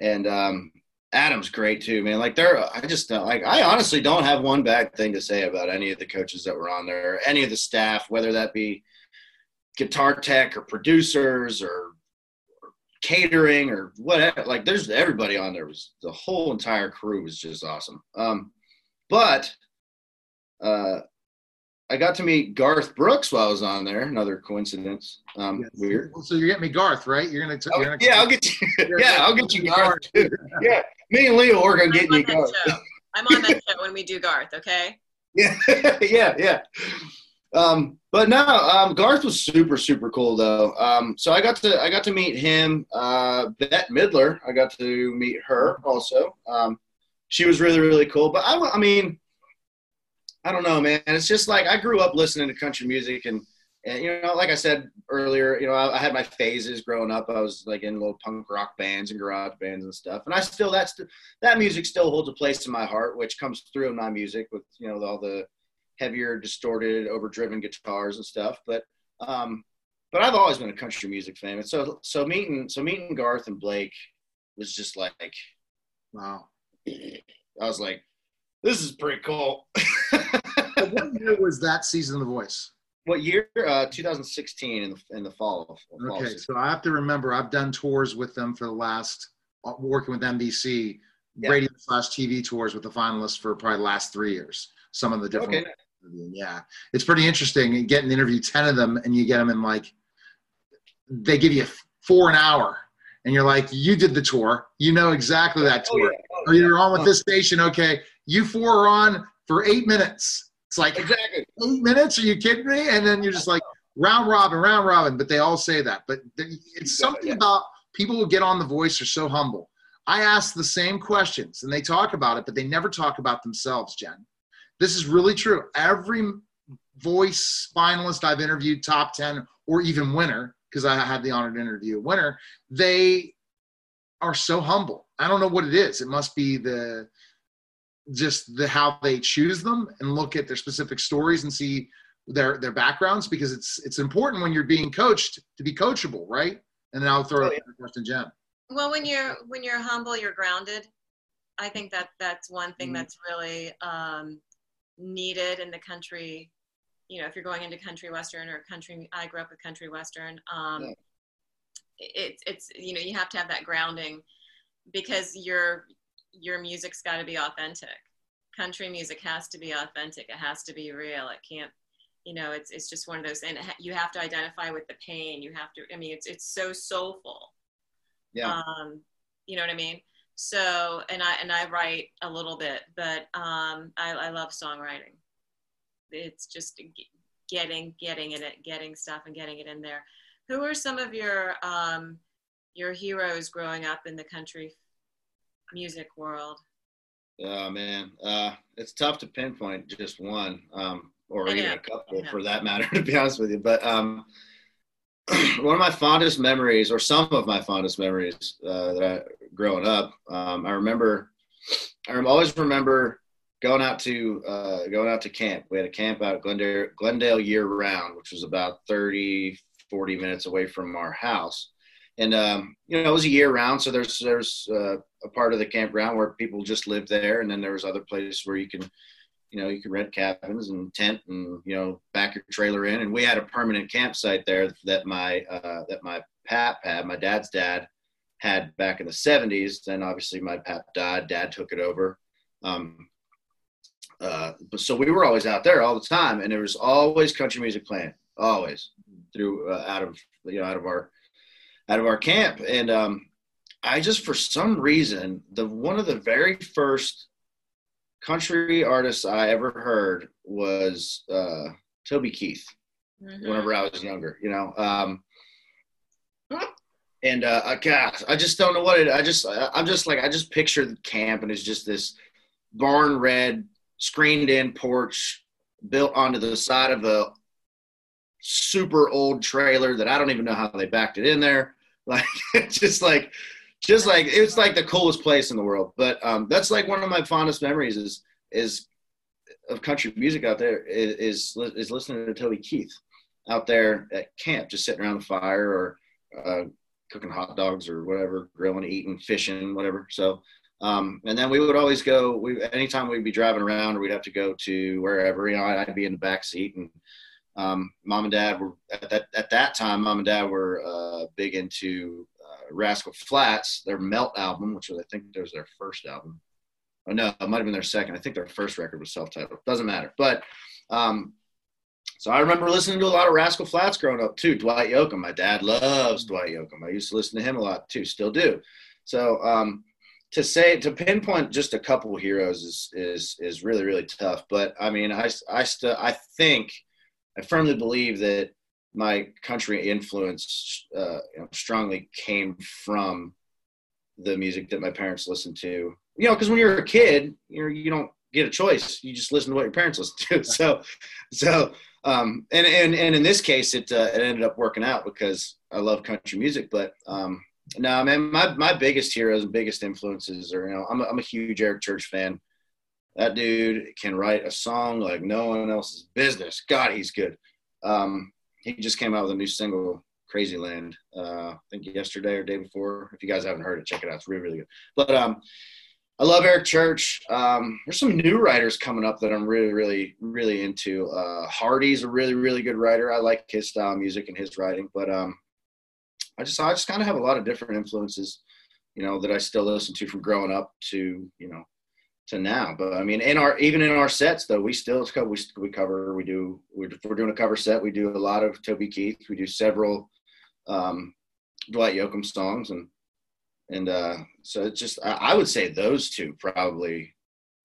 Speaker 4: and um, Adam's great too, man. Like they're, I just don't like. I honestly don't have one bad thing to say about any of the coaches that were on there, or any of the staff, whether that be guitar tech or producers or catering or whatever. Like there's everybody on there was the whole entire crew was just awesome. Um, but uh, I got to meet Garth Brooks while I was on there. Another coincidence. Um,
Speaker 1: Yes.
Speaker 4: Weird.
Speaker 1: So you're getting me Garth, right? You're gonna. T-
Speaker 4: Oh,
Speaker 1: you're gonna
Speaker 4: yeah, I'll get you. [LAUGHS] [LAUGHS] yeah, I'll get you Garth. too. [LAUGHS] Yeah, me and Leo work on
Speaker 2: I'm
Speaker 4: getting
Speaker 2: on
Speaker 4: you
Speaker 2: that
Speaker 4: Garth.
Speaker 2: show. I'm on that show when we do Garth, okay?
Speaker 4: Yeah, yeah, yeah. Um, but no, um, Garth was super, super cool though. Um, so I got to I got to meet him. Uh, Bette Midler, I got to meet her also. Um, she was really, really cool. But I, I mean, I don't know, man. It's just like I grew up listening to country music and. And you know, like I said earlier, you know, I, I had my phases growing up. I was like in little punk rock bands and garage bands and stuff. And I still that's that music still holds a place in my heart, which comes through in my music with you know all the heavier, distorted, overdriven guitars and stuff. But um, but I've always been a country music fan. And so so meeting so meeting Garth and Blake was just like
Speaker 1: Wow.
Speaker 4: I was like, this is pretty cool. [LAUGHS]
Speaker 1: What year was that season of The Voice?
Speaker 4: what year? Uh, 2016 in the in the fall. Of, fall
Speaker 1: Okay,
Speaker 4: season.
Speaker 1: so I have to remember I've done tours with them for the last uh, working with NBC
Speaker 4: Yeah.
Speaker 1: radio slash TV tours with the finalists for probably the last three years. Some of the different.
Speaker 4: Okay.
Speaker 1: Yeah, it's pretty interesting. You get an interview ten of them, and you get them in like they give you four an hour, and you're like, you did the tour, you know exactly that
Speaker 4: Oh,
Speaker 1: tour.
Speaker 4: yeah. Oh,
Speaker 1: Or you're on with
Speaker 4: Oh.
Speaker 1: this station, okay? You four are on for eight minutes. It's like
Speaker 4: Exactly.
Speaker 1: eight minutes? Are you kidding me? And then you're just like round robin, round robin. But they all say that. But it's something
Speaker 4: yeah.
Speaker 1: about people who get on The Voice are so humble. I ask the same questions and they talk about it, but they never talk about themselves, Jen. This is really true. Every voice finalist I've interviewed, top 10 or even winner, because I had the honor to interview a winner, they are so humble. I don't know what it is. It must be the just the how they choose them and look at their specific stories and see their their backgrounds because it's it's important when you're being coached to be coachable, right? And then I'll throw
Speaker 4: Oh,
Speaker 1: it
Speaker 4: yeah.
Speaker 1: to question Jen.
Speaker 2: Well, when you're when you're humble, you're grounded. I think that that's one thing
Speaker 1: Mhm.
Speaker 2: that's really um, needed in the country. You know, if you're going into country western or country, I grew up with country western. Um,
Speaker 4: Yeah.
Speaker 2: It's it's you know you have to have that grounding because your your music's got to be authentic. Country music has to be authentic. It has to be real. It can't you know it's it's just one of those and you have to identify with the pain you have to i mean it's it's so soulful
Speaker 4: Yeah.
Speaker 2: um you know what i mean so and i and i write a little bit but um i, I love songwriting it's just getting getting it getting stuff and getting it in there who are some of your um your heroes growing up in the country music world
Speaker 4: Oh man, uh, it's tough to pinpoint just one, um, or even a couple for that matter, [LAUGHS] to be honest with you. But um, [CLEARS THROAT] one of my fondest memories, or some of my fondest memories uh, that I growing up, um, I remember, I always remember going out to uh, going out to camp. We had a camp out at Glendale, Glendale year round, which was about 30, 40 minutes away from our house. And um, you know, it was a year round, so there's there's uh, a part of the campground where people just lived there, and then there was other places where you can, you know, you can rent cabins and tent and you know back your trailer in. And we had a permanent campsite there that my uh, that my pap had, my dad's dad had back in the 70s. Then obviously my pap died, dad took it over. Um, uh, but so we were always out there all the time, and there was always country music playing, always through uh, out of you know out of our out of our camp, and um, I just for some reason the one of the very first country artists I ever heard was uh, Toby Keith.
Speaker 2: Mhm.
Speaker 4: Whenever I was younger, you know. Um, and uh, I, I just don't know what it. I just, I- I'm just like, I just picture the camp, and it's just this barn red, screened-in porch built onto the side of a super old trailer that I don't even know how they backed it in there. [LAUGHS] Like, just like, just like it's like the coolest place in the world. But um, that's like one of my fondest memories is is of country music out there is is, is listening to Toby Keith out there at camp, just sitting around the fire or uh, cooking hot dogs or whatever, grilling, eating, fishing, whatever. So, um, and then we would always go. We anytime we'd be driving around or we'd have to go to wherever, you know, I'd be in the back seat and um, mom and dad were at that at that time. Mom and dad were uh, big into uh, Rascal Flatts, their Melt album, which was I think was their first album. Oh no, it might have been their second. I think their first record was self-titled. Doesn't matter. But um, so I remember listening to a lot of Rascal Flatts growing up too. Dwight Yoakam. My dad loves Dwight Yoakam. I used to listen to him a lot too. Still do. So um, to say to pinpoint just a couple heroes is is is really really tough. But I mean, I I still I think I firmly believe that my country influence uh, you know, strongly came from the music that my parents listened to. You know, because when you're a kid, you're you don't get a choice. You just listen to what your parents listen to. [LAUGHS] So, so um, and and and in this case, it uh, it ended up working out because I love country music. But um, no, man, my my biggest heroes and biggest influences are you know I'm a, I'm a huge Eric Church fan. That dude can write a song like no one else's business. God, he's good. Um, he just came out with a new single, Crazy Land. Uh, I think yesterday or day before. If you guys haven't heard it, check it out. It's really, really good. But um, I love Eric Church. Um, there's some new writers coming up that I'm really, really, really into. Uh, Hardy's a really, really good writer. I like his style of music and his writing. But um, I just, I just kind of have a lot of different influences, you know, that I still listen to from growing up to, you know, to now. But I mean, in our even in our sets though, we still we, we cover we do we're, we're doing a cover set. We do a lot of Toby Keith. We do several um, Dwight Yoakam songs, and and uh, so it's just I, I would say those two probably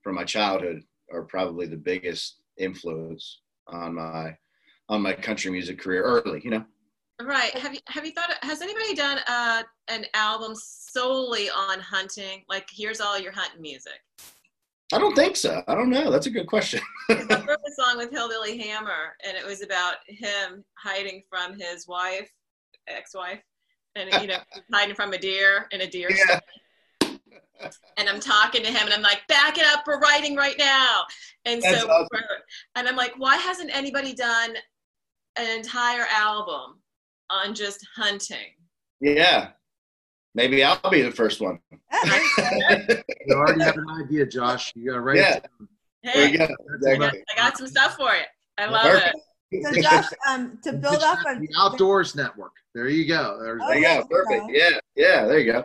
Speaker 4: from my childhood are probably the biggest influence on my on my country music career early. You know.
Speaker 2: Right. Have you have you thought? Has anybody done uh, an album solely on hunting? Like, here's all your hunting music.
Speaker 4: I don't think so. I don't know. That's a good question. [LAUGHS]
Speaker 2: I wrote a song with Hillbilly Hammer, and it was about him hiding from his wife, ex-wife, and you know, [LAUGHS] hiding from a deer in a deer.
Speaker 4: Yeah.
Speaker 2: And I'm talking to him, and I'm like, "Back it up! We're writing right now." And
Speaker 4: That's
Speaker 2: so,
Speaker 4: awesome.
Speaker 2: and I'm like, "Why hasn't anybody done an entire album on just hunting?"
Speaker 4: Yeah. Maybe I'll be the first one. [LAUGHS]
Speaker 1: You already have an idea, Josh. You got to write
Speaker 4: Yeah.
Speaker 1: it down.
Speaker 4: There
Speaker 2: Hey,
Speaker 4: you go.
Speaker 2: I got,
Speaker 4: Exactly.
Speaker 2: I got some stuff for it. I love
Speaker 4: Perfect.
Speaker 2: it.
Speaker 3: So [LAUGHS] Josh, um, to build off of
Speaker 1: the Outdoors Network. There you go. There's
Speaker 3: Oh,
Speaker 4: There you
Speaker 3: yeah,
Speaker 4: go. Perfect. Yeah. Yeah. There you go.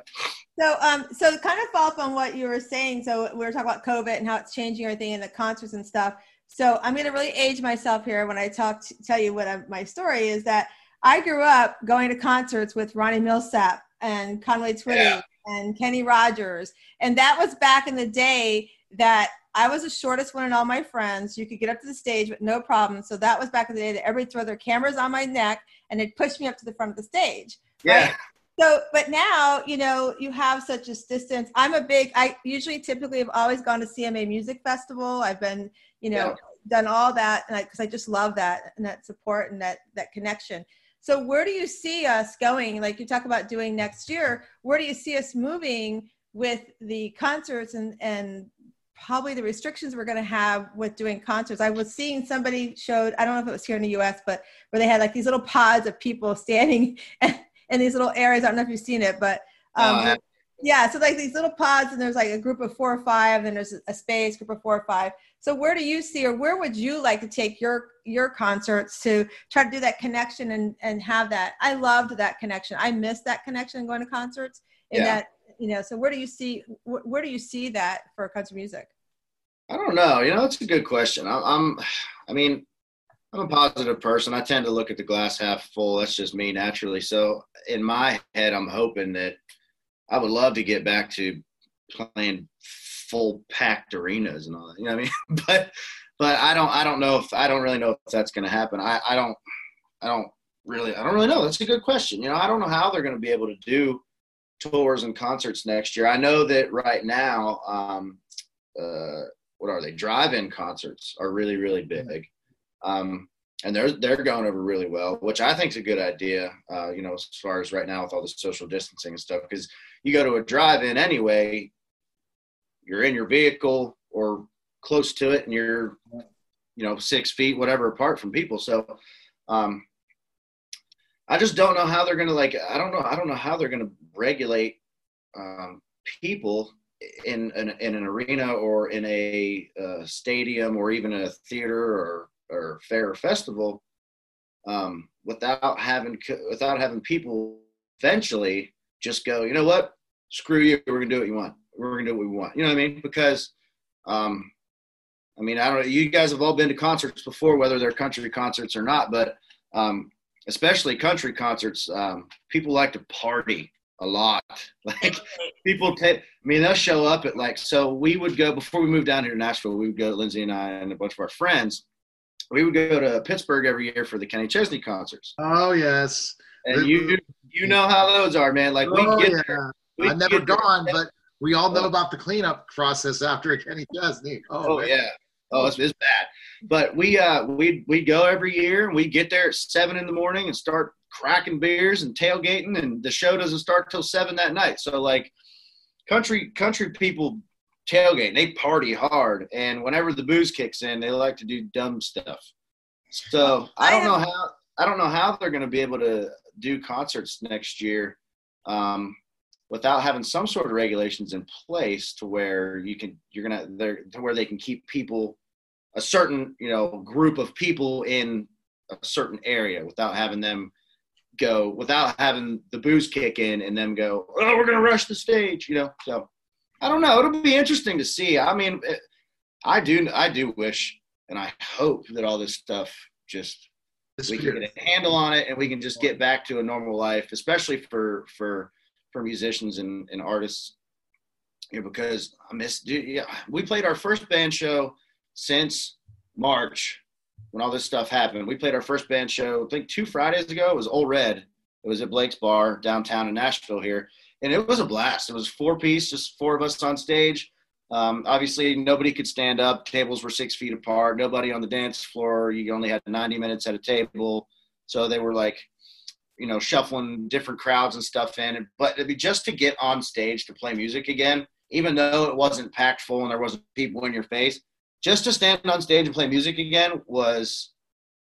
Speaker 3: So, um, so kind of follow up on what you were saying. So we were talking about COVID and how it's changing everything and the concerts and stuff. So I'm going to really age myself here when I talk to tell you what I'm, my story is that I grew up going to concerts with Ronnie Milsap and Conway Twitty
Speaker 4: Yeah.
Speaker 3: and Kenny Rogers, and that was back in the day that I was the shortest one in all my friends. You could get up to the stage with no problem. So that was back in the day that everybody throw their cameras on my neck and it pushed me up to the front of the stage.
Speaker 4: Yeah.
Speaker 3: Right? So, but now, you know, you have such a distance. I'm a big, I usually typically have always gone to CMA Music Festival. I've been, you know,
Speaker 4: Yeah.
Speaker 3: done all that because I, just love that and that support and that, that connection. So where do you see us going? Like you talk about doing next year, where do you see us moving with the concerts and, and probably the restrictions we're going to have with doing concerts? I was seeing somebody showed, I don't know if it was here in the US, but where they had like these little pods of people standing [LAUGHS] in these little areas. I don't know if you've seen it, but um,
Speaker 4: Oh, I have.
Speaker 3: Yeah, so like these little pods, and there's like a group of four or five, and there's a space group of four or five. So where do you see, or where would you like to take your your concerts to try to do that connection and and have that? I loved that connection. I miss that connection going to concerts, and
Speaker 4: Yeah.
Speaker 3: that you know. So where do you see wh- where do you see that for country music?
Speaker 4: I don't know. You know, it's a good question. I'm, I'm, I mean, I'm a positive person. I tend to look at the glass half full. That's just me naturally. So in my head, I'm hoping that I would love to get back to playing full packed arenas and all that. You know what I mean? [LAUGHS] but, but I don't, I don't know if, I don't really know if that's going to happen. I, I don't, I don't really, I don't really know. That's a good question. You know, I don't know how they're going to be able to do tours and concerts next year. I know that right now, um, uh, what are they? Drive-in concerts are really, really big, um, and they're they're going over really well, which I think is a good idea. Uh, you know, as far as right now with all the social distancing and stuff, because you go to a drive-in anyway, you're in your vehicle or close to it, and you're, you know, six feet whatever apart from people. So, um, I just don't know how they're gonna like. I don't know. I don't know how they're gonna regulate um, people in an in an arena or in a stadium or even a theater or or fair festival um, without having without having people eventually just go you know what? Screw you. We're gonna do what you want. We're gonna do what we want. You know what I mean? Because um, I mean I don't know you guys have all been to concerts before whether they're country concerts or not but um, especially country concerts um, people like to party a lot. [LAUGHS] Like people take i mean they'll show up at like so we would go before we moved down here to nashville we would go lindsay and i and a bunch of our friends we would go to pittsburgh every year for the kenny chesney concerts.
Speaker 1: Oh yes.
Speaker 4: And you you know how those are man. Like we
Speaker 1: oh,
Speaker 4: get
Speaker 1: yeah.
Speaker 4: there. We
Speaker 1: I've never
Speaker 4: get there-
Speaker 1: gone, but we all know about the cleanup process after a Kenny Chesney. Oh,
Speaker 4: oh yeah. Oh it's, it's bad. But we uh we we go every year and we get there at seven in the morning and start cracking beers and tailgating and the show doesn't start till seven that night. So like country country people tailgate they party hard. And whenever the booze kicks in they like to do dumb stuff. So i don't know how i don't know how they're going to be able to do concerts next year um, without having some sort of regulations in place to where you can you're gonna they're to where they can keep people a certain you know group of people in a certain area without having them go without having the booze kick in and them go oh we're gonna rush the stage you know? So i don't know. It'll be interesting to see. I mean it, i do i do wish and i hope that all this stuff just we can get a handle on it and we can just get back to a normal life especially for for for musicians and, and artists. You know, because i miss dude, yeah we played our first band show since march when all this stuff happened. We played our first band show i think two fridays ago. It was Ole Red. It was at blake's bar downtown in nashville here. And it was a blast. It was four piece just four of us on stage um, obviously, nobody could stand up. Tables were six feet apart. Nobody on the dance floor. You only had 90 minutes at a table. So they were like, you know, shuffling different crowds and stuff in. But it'd be just to get on stage to play music again, even though it wasn't packed full and there wasn't people in your face, just to stand on stage and play music again was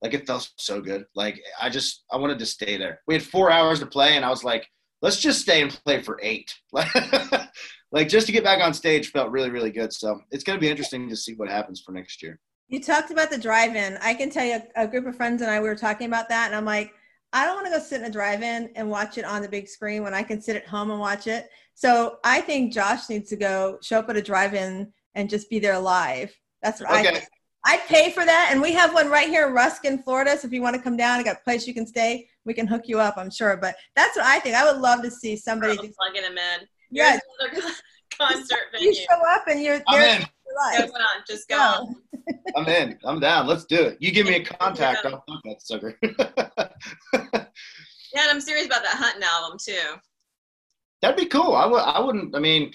Speaker 4: like it felt so good. Like I just I wanted to stay there. We had four hours to play, and I was like, let's just stay and play for eight. [LAUGHS] like just to get back on stage felt really really good. So it's gonna be interesting to see what happens for next year.
Speaker 3: You talked about the drive-in. I can tell you, a, a group of friends and I we were talking about that, and I'm like, I don't want to go sit in a drive-in and watch it on the big screen when I can sit at home and watch it. So I think Josh needs to go show up at a drive-in and just be there live. That's what I
Speaker 4: Okay.
Speaker 3: think. I'd pay for that, and we have one right here in Ruskin, Florida. So if you want to come down, I got a place you can stay. We can hook you up, I'm sure. But that's what I think. I would love to see somebody just
Speaker 2: plugging him in.
Speaker 3: Yeah.
Speaker 2: Here's another concert
Speaker 3: you show up and you're
Speaker 4: I'm
Speaker 3: there
Speaker 4: in.
Speaker 3: for
Speaker 2: Go on, just go
Speaker 3: Go. [LAUGHS]
Speaker 2: on.
Speaker 4: I'm in. I'm down. Let's do it. You give me a [LAUGHS] contact. I'll fuck that sucker. [LAUGHS]
Speaker 2: Yeah, and I'm serious about that hunting album too.
Speaker 4: That'd be cool. I would. I wouldn't. I mean,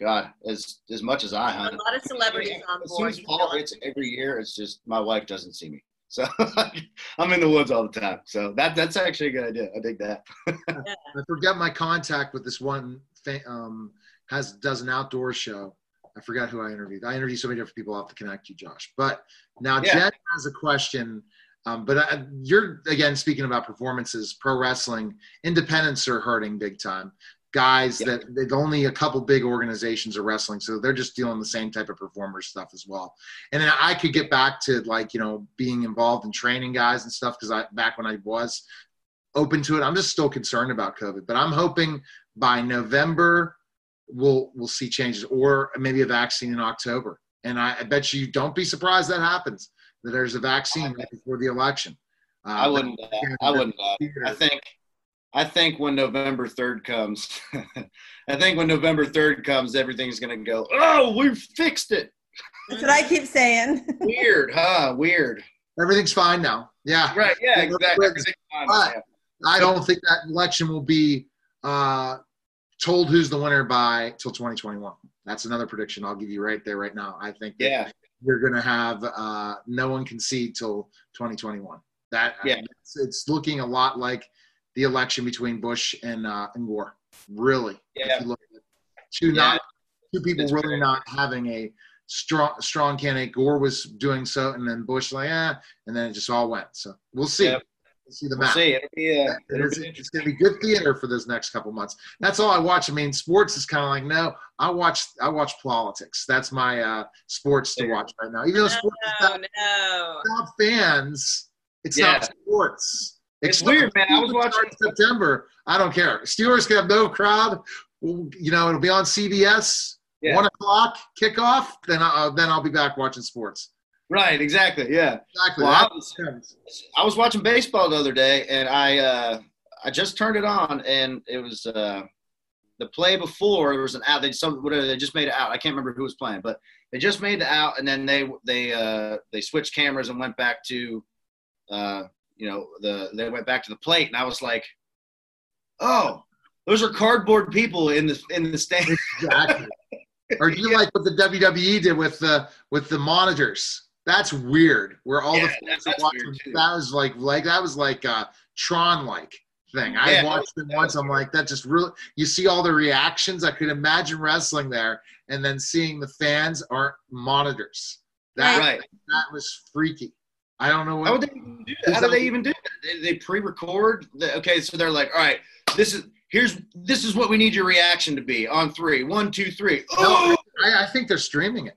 Speaker 4: God, as as much as I hunt, a
Speaker 2: lot of celebrities on
Speaker 4: as soon as
Speaker 2: you
Speaker 4: fall
Speaker 2: know.
Speaker 4: hits every year, it's just my wife doesn't see me. So [LAUGHS] I'm in the woods all the time. So that that's actually a good idea. I dig that. [LAUGHS]
Speaker 1: I forget my contact with this one um, has does an outdoor show. I forgot who I interviewed. I interviewed so many different people. Have to connect you, Josh. But now
Speaker 4: Yeah.
Speaker 1: Jen has a question. Um, but I, you're again speaking about performances, pro wrestling, independents are hurting big time. Guys
Speaker 4: Yeah.
Speaker 1: that they've only a couple big organizations are wrestling, so they're just dealing the same type of performer stuff as well. And then I could get back to like you know being involved in training guys and stuff because I back when I was open to it. I'm just still concerned about COVID, but I'm hoping by November we'll we'll see changes, or maybe a vaccine in October. And I, I bet you don't be surprised that happens. That there's a vaccine right before the election. Uh,
Speaker 4: I wouldn't. Uh, I wouldn't. Uh, I think. I think when November third comes, [LAUGHS] I think when November third comes, everything's gonna go. Oh, we fixed it.
Speaker 3: That's what I keep saying. [LAUGHS]
Speaker 4: Weird, huh? Weird.
Speaker 1: Everything's fine now. Yeah.
Speaker 4: Right. Yeah.
Speaker 1: Yeah,
Speaker 4: Exactly.
Speaker 1: but-
Speaker 4: Everything's fine,
Speaker 1: but-
Speaker 4: yeah.
Speaker 1: I don't think that election will be uh, told who's the winner by till 2021. That's another prediction I'll give you right there, right now. I think that
Speaker 4: Yeah.
Speaker 1: you're going to have uh, no one concede till 2021. That
Speaker 4: Yeah.
Speaker 1: it's, it's looking a lot like the election between Bush and uh, and Gore. Really,
Speaker 4: Yeah.
Speaker 1: if you look at it. two
Speaker 4: Yeah.
Speaker 1: not two people
Speaker 4: It's
Speaker 1: really
Speaker 4: great.
Speaker 1: not having a strong strong candidate. Gore was doing so, and then Bush like ah, and then it just all went. So we'll see.
Speaker 4: Yep.
Speaker 1: We'll see the
Speaker 4: We'll
Speaker 1: map.
Speaker 4: see. It'll be. Uh,
Speaker 1: It
Speaker 4: it'll
Speaker 1: is, it's going to be good theater for those next couple months. That's all I watch. I mean, sports is kind of like no. I watch I watch politics. That's my uh, sports to watch right now. Even though sports is
Speaker 2: No,
Speaker 1: not,
Speaker 2: no.
Speaker 1: without fans, it's
Speaker 4: Yeah.
Speaker 1: not sports.
Speaker 4: It's weird, man. I was watching-
Speaker 1: September. I don't care. Steelers can have no crowd. You know, it'll be on CBS.
Speaker 4: Yeah.
Speaker 1: One o'clock kickoff. Then I, uh, then I'll be back watching sports.
Speaker 4: Right. Exactly. Yeah.
Speaker 1: Exactly.
Speaker 4: Well, I was. I was watching baseball the other day, and I uh, I just turned it on, and it was uh, the play before. There was an out. They some whatever. They just made it out. I can't remember who was playing, but they just made the out, and then they they uh, they switched cameras and went back to, uh, you know, the they went back to the plate, and I was like, oh, those are cardboard people in the in the stand.
Speaker 1: Exactly. [LAUGHS] or do you like what the WWE did with the with the monitors? That's weird. Where all
Speaker 4: Yeah,
Speaker 1: the fans
Speaker 4: that's
Speaker 1: are watching. That was like like that was like a Tron like thing. I
Speaker 4: Yeah,
Speaker 1: watched it once. I'm like, that just really. You see all the reactions. I could imagine wrestling there, and then seeing the fans aren't monitors. That
Speaker 4: right.
Speaker 1: that was freaky. I don't know what.
Speaker 4: How would they even do that? How do they even do that? They, they pre-record. The, okay, so they're like, all right, this is here's this is what we need your reaction to be on three. One, two, three. Oh,
Speaker 1: No, I, I think they're streaming it.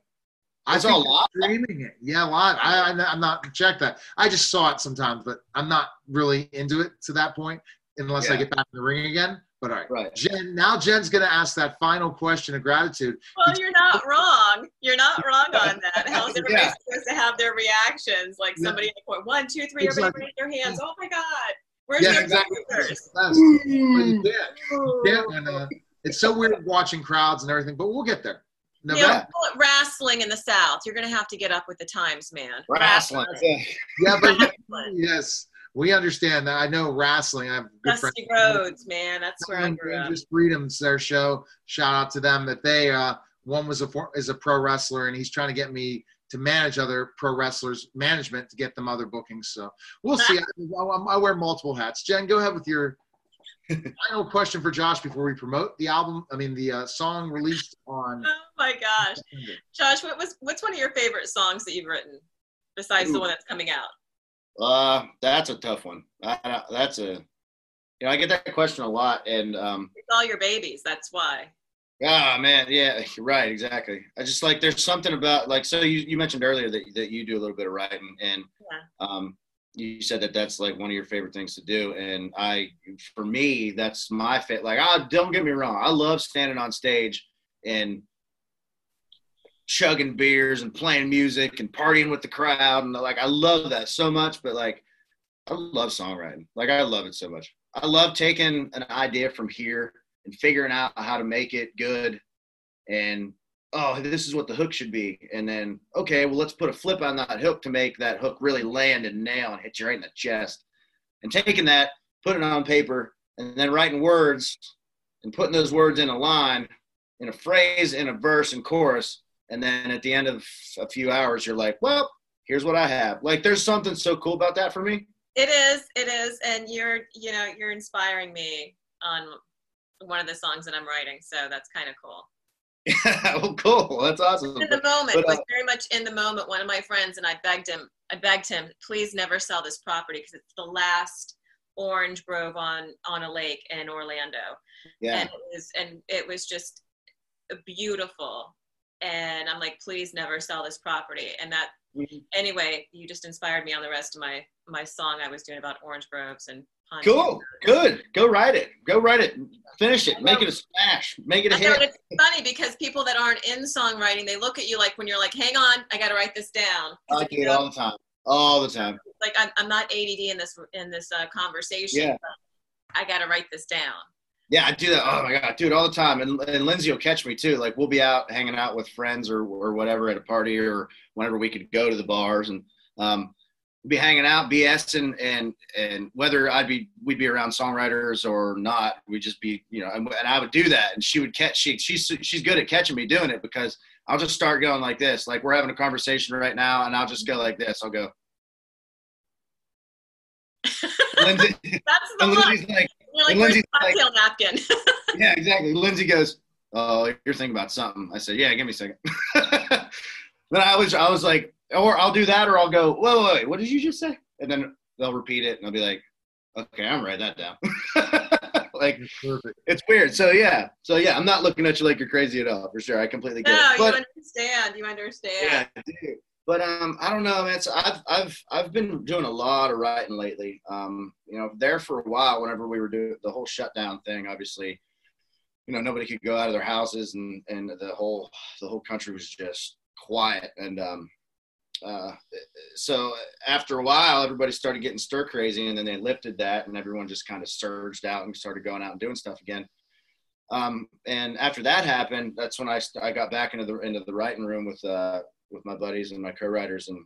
Speaker 1: I
Speaker 4: all
Speaker 1: they're
Speaker 4: live?
Speaker 1: streaming it. Yeah, live. I, I, I'm not check that. I just saw it sometimes, but I'm not really into it to that point unless I get back in the ring again. But all right,
Speaker 4: right.
Speaker 1: Jen. Now Jen's gonna ask that final question of gratitude.
Speaker 2: Well, you're not wrong. You're not wrong on [LAUGHS] that. How's everybody
Speaker 4: Yeah.
Speaker 2: supposed to have their reactions? Like somebody
Speaker 1: Yeah.
Speaker 2: somebody like one, two, three, everybody
Speaker 1: Exactly.
Speaker 2: raise their hands. Oh my God. Where's
Speaker 1: Yeah, exactly.
Speaker 2: producers?
Speaker 1: That's- but you can't. You can't when, uh, it's so weird watching crowds and everything, but we'll get there.
Speaker 2: You know,
Speaker 1: November.
Speaker 2: call it wrestling in the South. You're going to have to get up with the times, man.
Speaker 4: Wrestling. Yeah.
Speaker 1: Yeah, but yes, we understand that. I know wrestling. I have good friends.
Speaker 2: Dusty Rhodes, man. That's where I grew up.
Speaker 1: Dangerous Freedoms, their show. Shout out to them that they uh, one was a is a pro wrestler and he's trying to get me to manage other pro wrestlers management to get them other bookings. So we'll see. [LAUGHS] I, I, I wear multiple hats. Jen, go ahead with your [LAUGHS] final question for Josh before we promote the album. I mean the uh, song released on.
Speaker 2: Oh my gosh. Josh, what was what's one of your favorite songs that you've written besides the one that's coming out?
Speaker 4: Uh, that's a tough one. I, I- that's a, you know, I get that question a lot, and um,
Speaker 2: It's all your babies. That's why.
Speaker 4: Ah man, yeah, right, exactly. I just like there's something about like so you, you mentioned earlier that that you do a little bit of writing and
Speaker 2: Yeah.
Speaker 4: um you said that that's like one of your favorite things to do and I for me that's my fit like ah don't get me wrong I love standing on stage and chugging beers and playing music and partying with the crowd and like I love that so much but like I love songwriting. Like I love it so much. I love taking an idea from here and figuring out how to make it good and oh this is what the hook should be. And then okay well let's put a flip on that hook to make that hook really land and nail and hit you right in the chest. And taking that putting it on paper and then writing words and putting those words in a line in a phrase in a verse and chorus and then at the end of a few hours you're like well here's what i have. Like there's something so cool about that for me.
Speaker 2: It is, it is, and you're, you know, you're inspiring me on one of the songs that I'm writing, so that's kind of cool.
Speaker 4: well [LAUGHS] cool. That's awesome.
Speaker 2: In the moment,
Speaker 4: But,
Speaker 2: it was
Speaker 4: uh,
Speaker 2: very much in the moment. One of my friends and I begged him, I begged him, please never sell this property because it's the last orange grove on on a lake in Orlando.
Speaker 4: yeah.
Speaker 2: And it was and it was just beautiful and i'm like please never sell this property and that
Speaker 4: Mhm.
Speaker 2: anyway you just inspired me on the rest of my my song i was doing about orange groves and pine
Speaker 4: cool good go write it go write it finish it make it a smash make it a
Speaker 2: I know,
Speaker 4: hit
Speaker 2: it's funny because people that aren't in songwriting, they look at you like when you're like, "Hang on, I got to write this down."
Speaker 4: I do it all the time. All the time.
Speaker 2: like I'm, I'm not ADD in this in this uh, conversation.
Speaker 4: Yeah.
Speaker 2: I got to write this down.
Speaker 4: Yeah, I do that. Oh my god, I do it all the time. And, and Lindsay will catch me too. Like we'll be out hanging out with friends or or whatever at a party or whenever we could go to the bars and um, be hanging out, BSing, and and whether I'd be we'd be around songwriters or not, we'd just be you know, and, and I would do that, and she would catch. She she's she's good at catching me doing it because I'll just start going like this. Like we're having a conversation right now, and I'll just go like this. I'll go. [LAUGHS] Lindsay,
Speaker 2: That's the
Speaker 4: and. Lindsay's like.
Speaker 2: You're like,
Speaker 4: and
Speaker 2: "Where's
Speaker 4: Lindsay's
Speaker 2: the
Speaker 4: like-
Speaker 2: cocktail napkin?" [LAUGHS]
Speaker 4: yeah, exactly. Lindsay goes, "Oh, you're thinking about something." I said, "Yeah, give me a second. [LAUGHS] then I was, I was like, or I'll do that, or I'll go, "Whoa, wait, wait, what did you just say?" And then they'll repeat it, and I'll be like, "Okay, I'm write that down." [LAUGHS] like
Speaker 1: Perfect.
Speaker 4: it's weird. So yeah, so yeah, I'm not looking at you like you're crazy at all, for sure. I completely get
Speaker 2: no,
Speaker 4: it. But
Speaker 2: you understand. You understand.
Speaker 4: yeah, I do. But um, I don't know, man. So I've I've I've been doing a lot of writing lately. Um, you know, there for a while, whenever we were doing the whole shutdown thing, obviously, you know, nobody could go out of their houses, and and the whole the whole country was just quiet. And um, uh, so after a while, everybody started getting stir crazy, and then they lifted that, and everyone just kind of surged out and started going out and doing stuff again. Um, and after that happened, that's when I I got back into the into the writing room with uh with my buddies and my co-writers and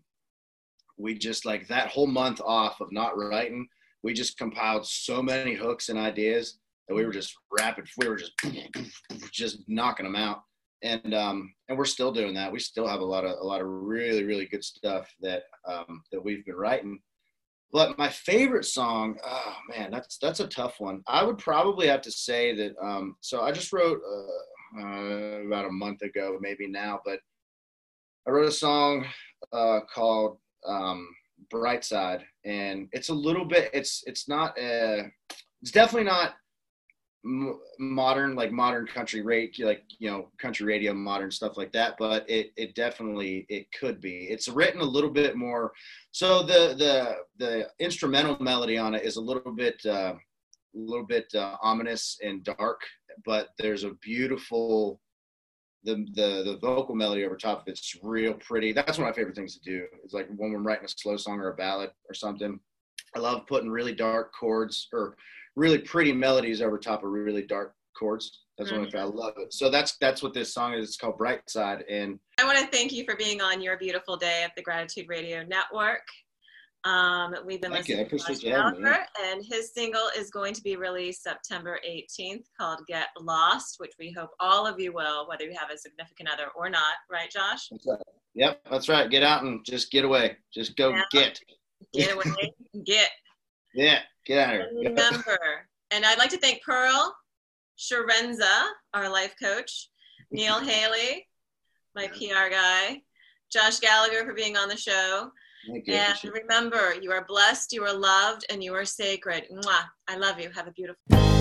Speaker 4: we just like that whole month off of not writing we just compiled so many hooks and ideas that we were just rapid we were just [CLEARS THROAT] just knocking them out. And um and we're still doing that. We still have a lot of a lot of really really good stuff that um that we've been writing. But my favorite song oh man that's that's a tough one. I would probably have to say that um so i just wrote uh, uh about a month ago maybe now but I wrote a song uh, called um, "Bright Side," and it's a little bit. It's it's not. Uh, it's definitely not m- modern like modern country rate like you know country radio modern stuff like that but it it definitely it could be it's written a little bit more so the the the instrumental melody on it is a little bit uh, a little bit uh, ominous and dark but there's a beautiful the, the the vocal melody over top of it's real pretty. That's one of my favorite things to do. It's like when I'm writing a slow song or a ballad or something. I love putting really dark chords or really pretty melodies over top of really dark chords. That's one of my mm-hmm. I love it. So that's that's what this song is. It's called Bright Side, and
Speaker 2: I want to thank you for being on your beautiful day at the Gratitude Radio Network. Um, we've been
Speaker 4: Thank you. I
Speaker 2: listening to
Speaker 4: appreciate
Speaker 2: Josh
Speaker 4: you.
Speaker 2: Gallagher, and his single is going to be released September 18th called Get Lost, which we hope all of you will, whether you have a significant other or not. Right, Josh?
Speaker 4: that's right. Yep, that's right. Get out and just get away. Just go
Speaker 2: Yeah.
Speaker 4: get. [LAUGHS]
Speaker 2: Get away, get.
Speaker 4: Yeah, get out of here.
Speaker 2: remember, and I'd like to thank Pearl Chiarenza, our life coach, Neil [LAUGHS] Haley, my PR guy, Josh Gallagher for being on the show.
Speaker 4: You.
Speaker 2: And remember, you are blessed, you are loved, and you are sacred. Mwah. I love you. Have a beautiful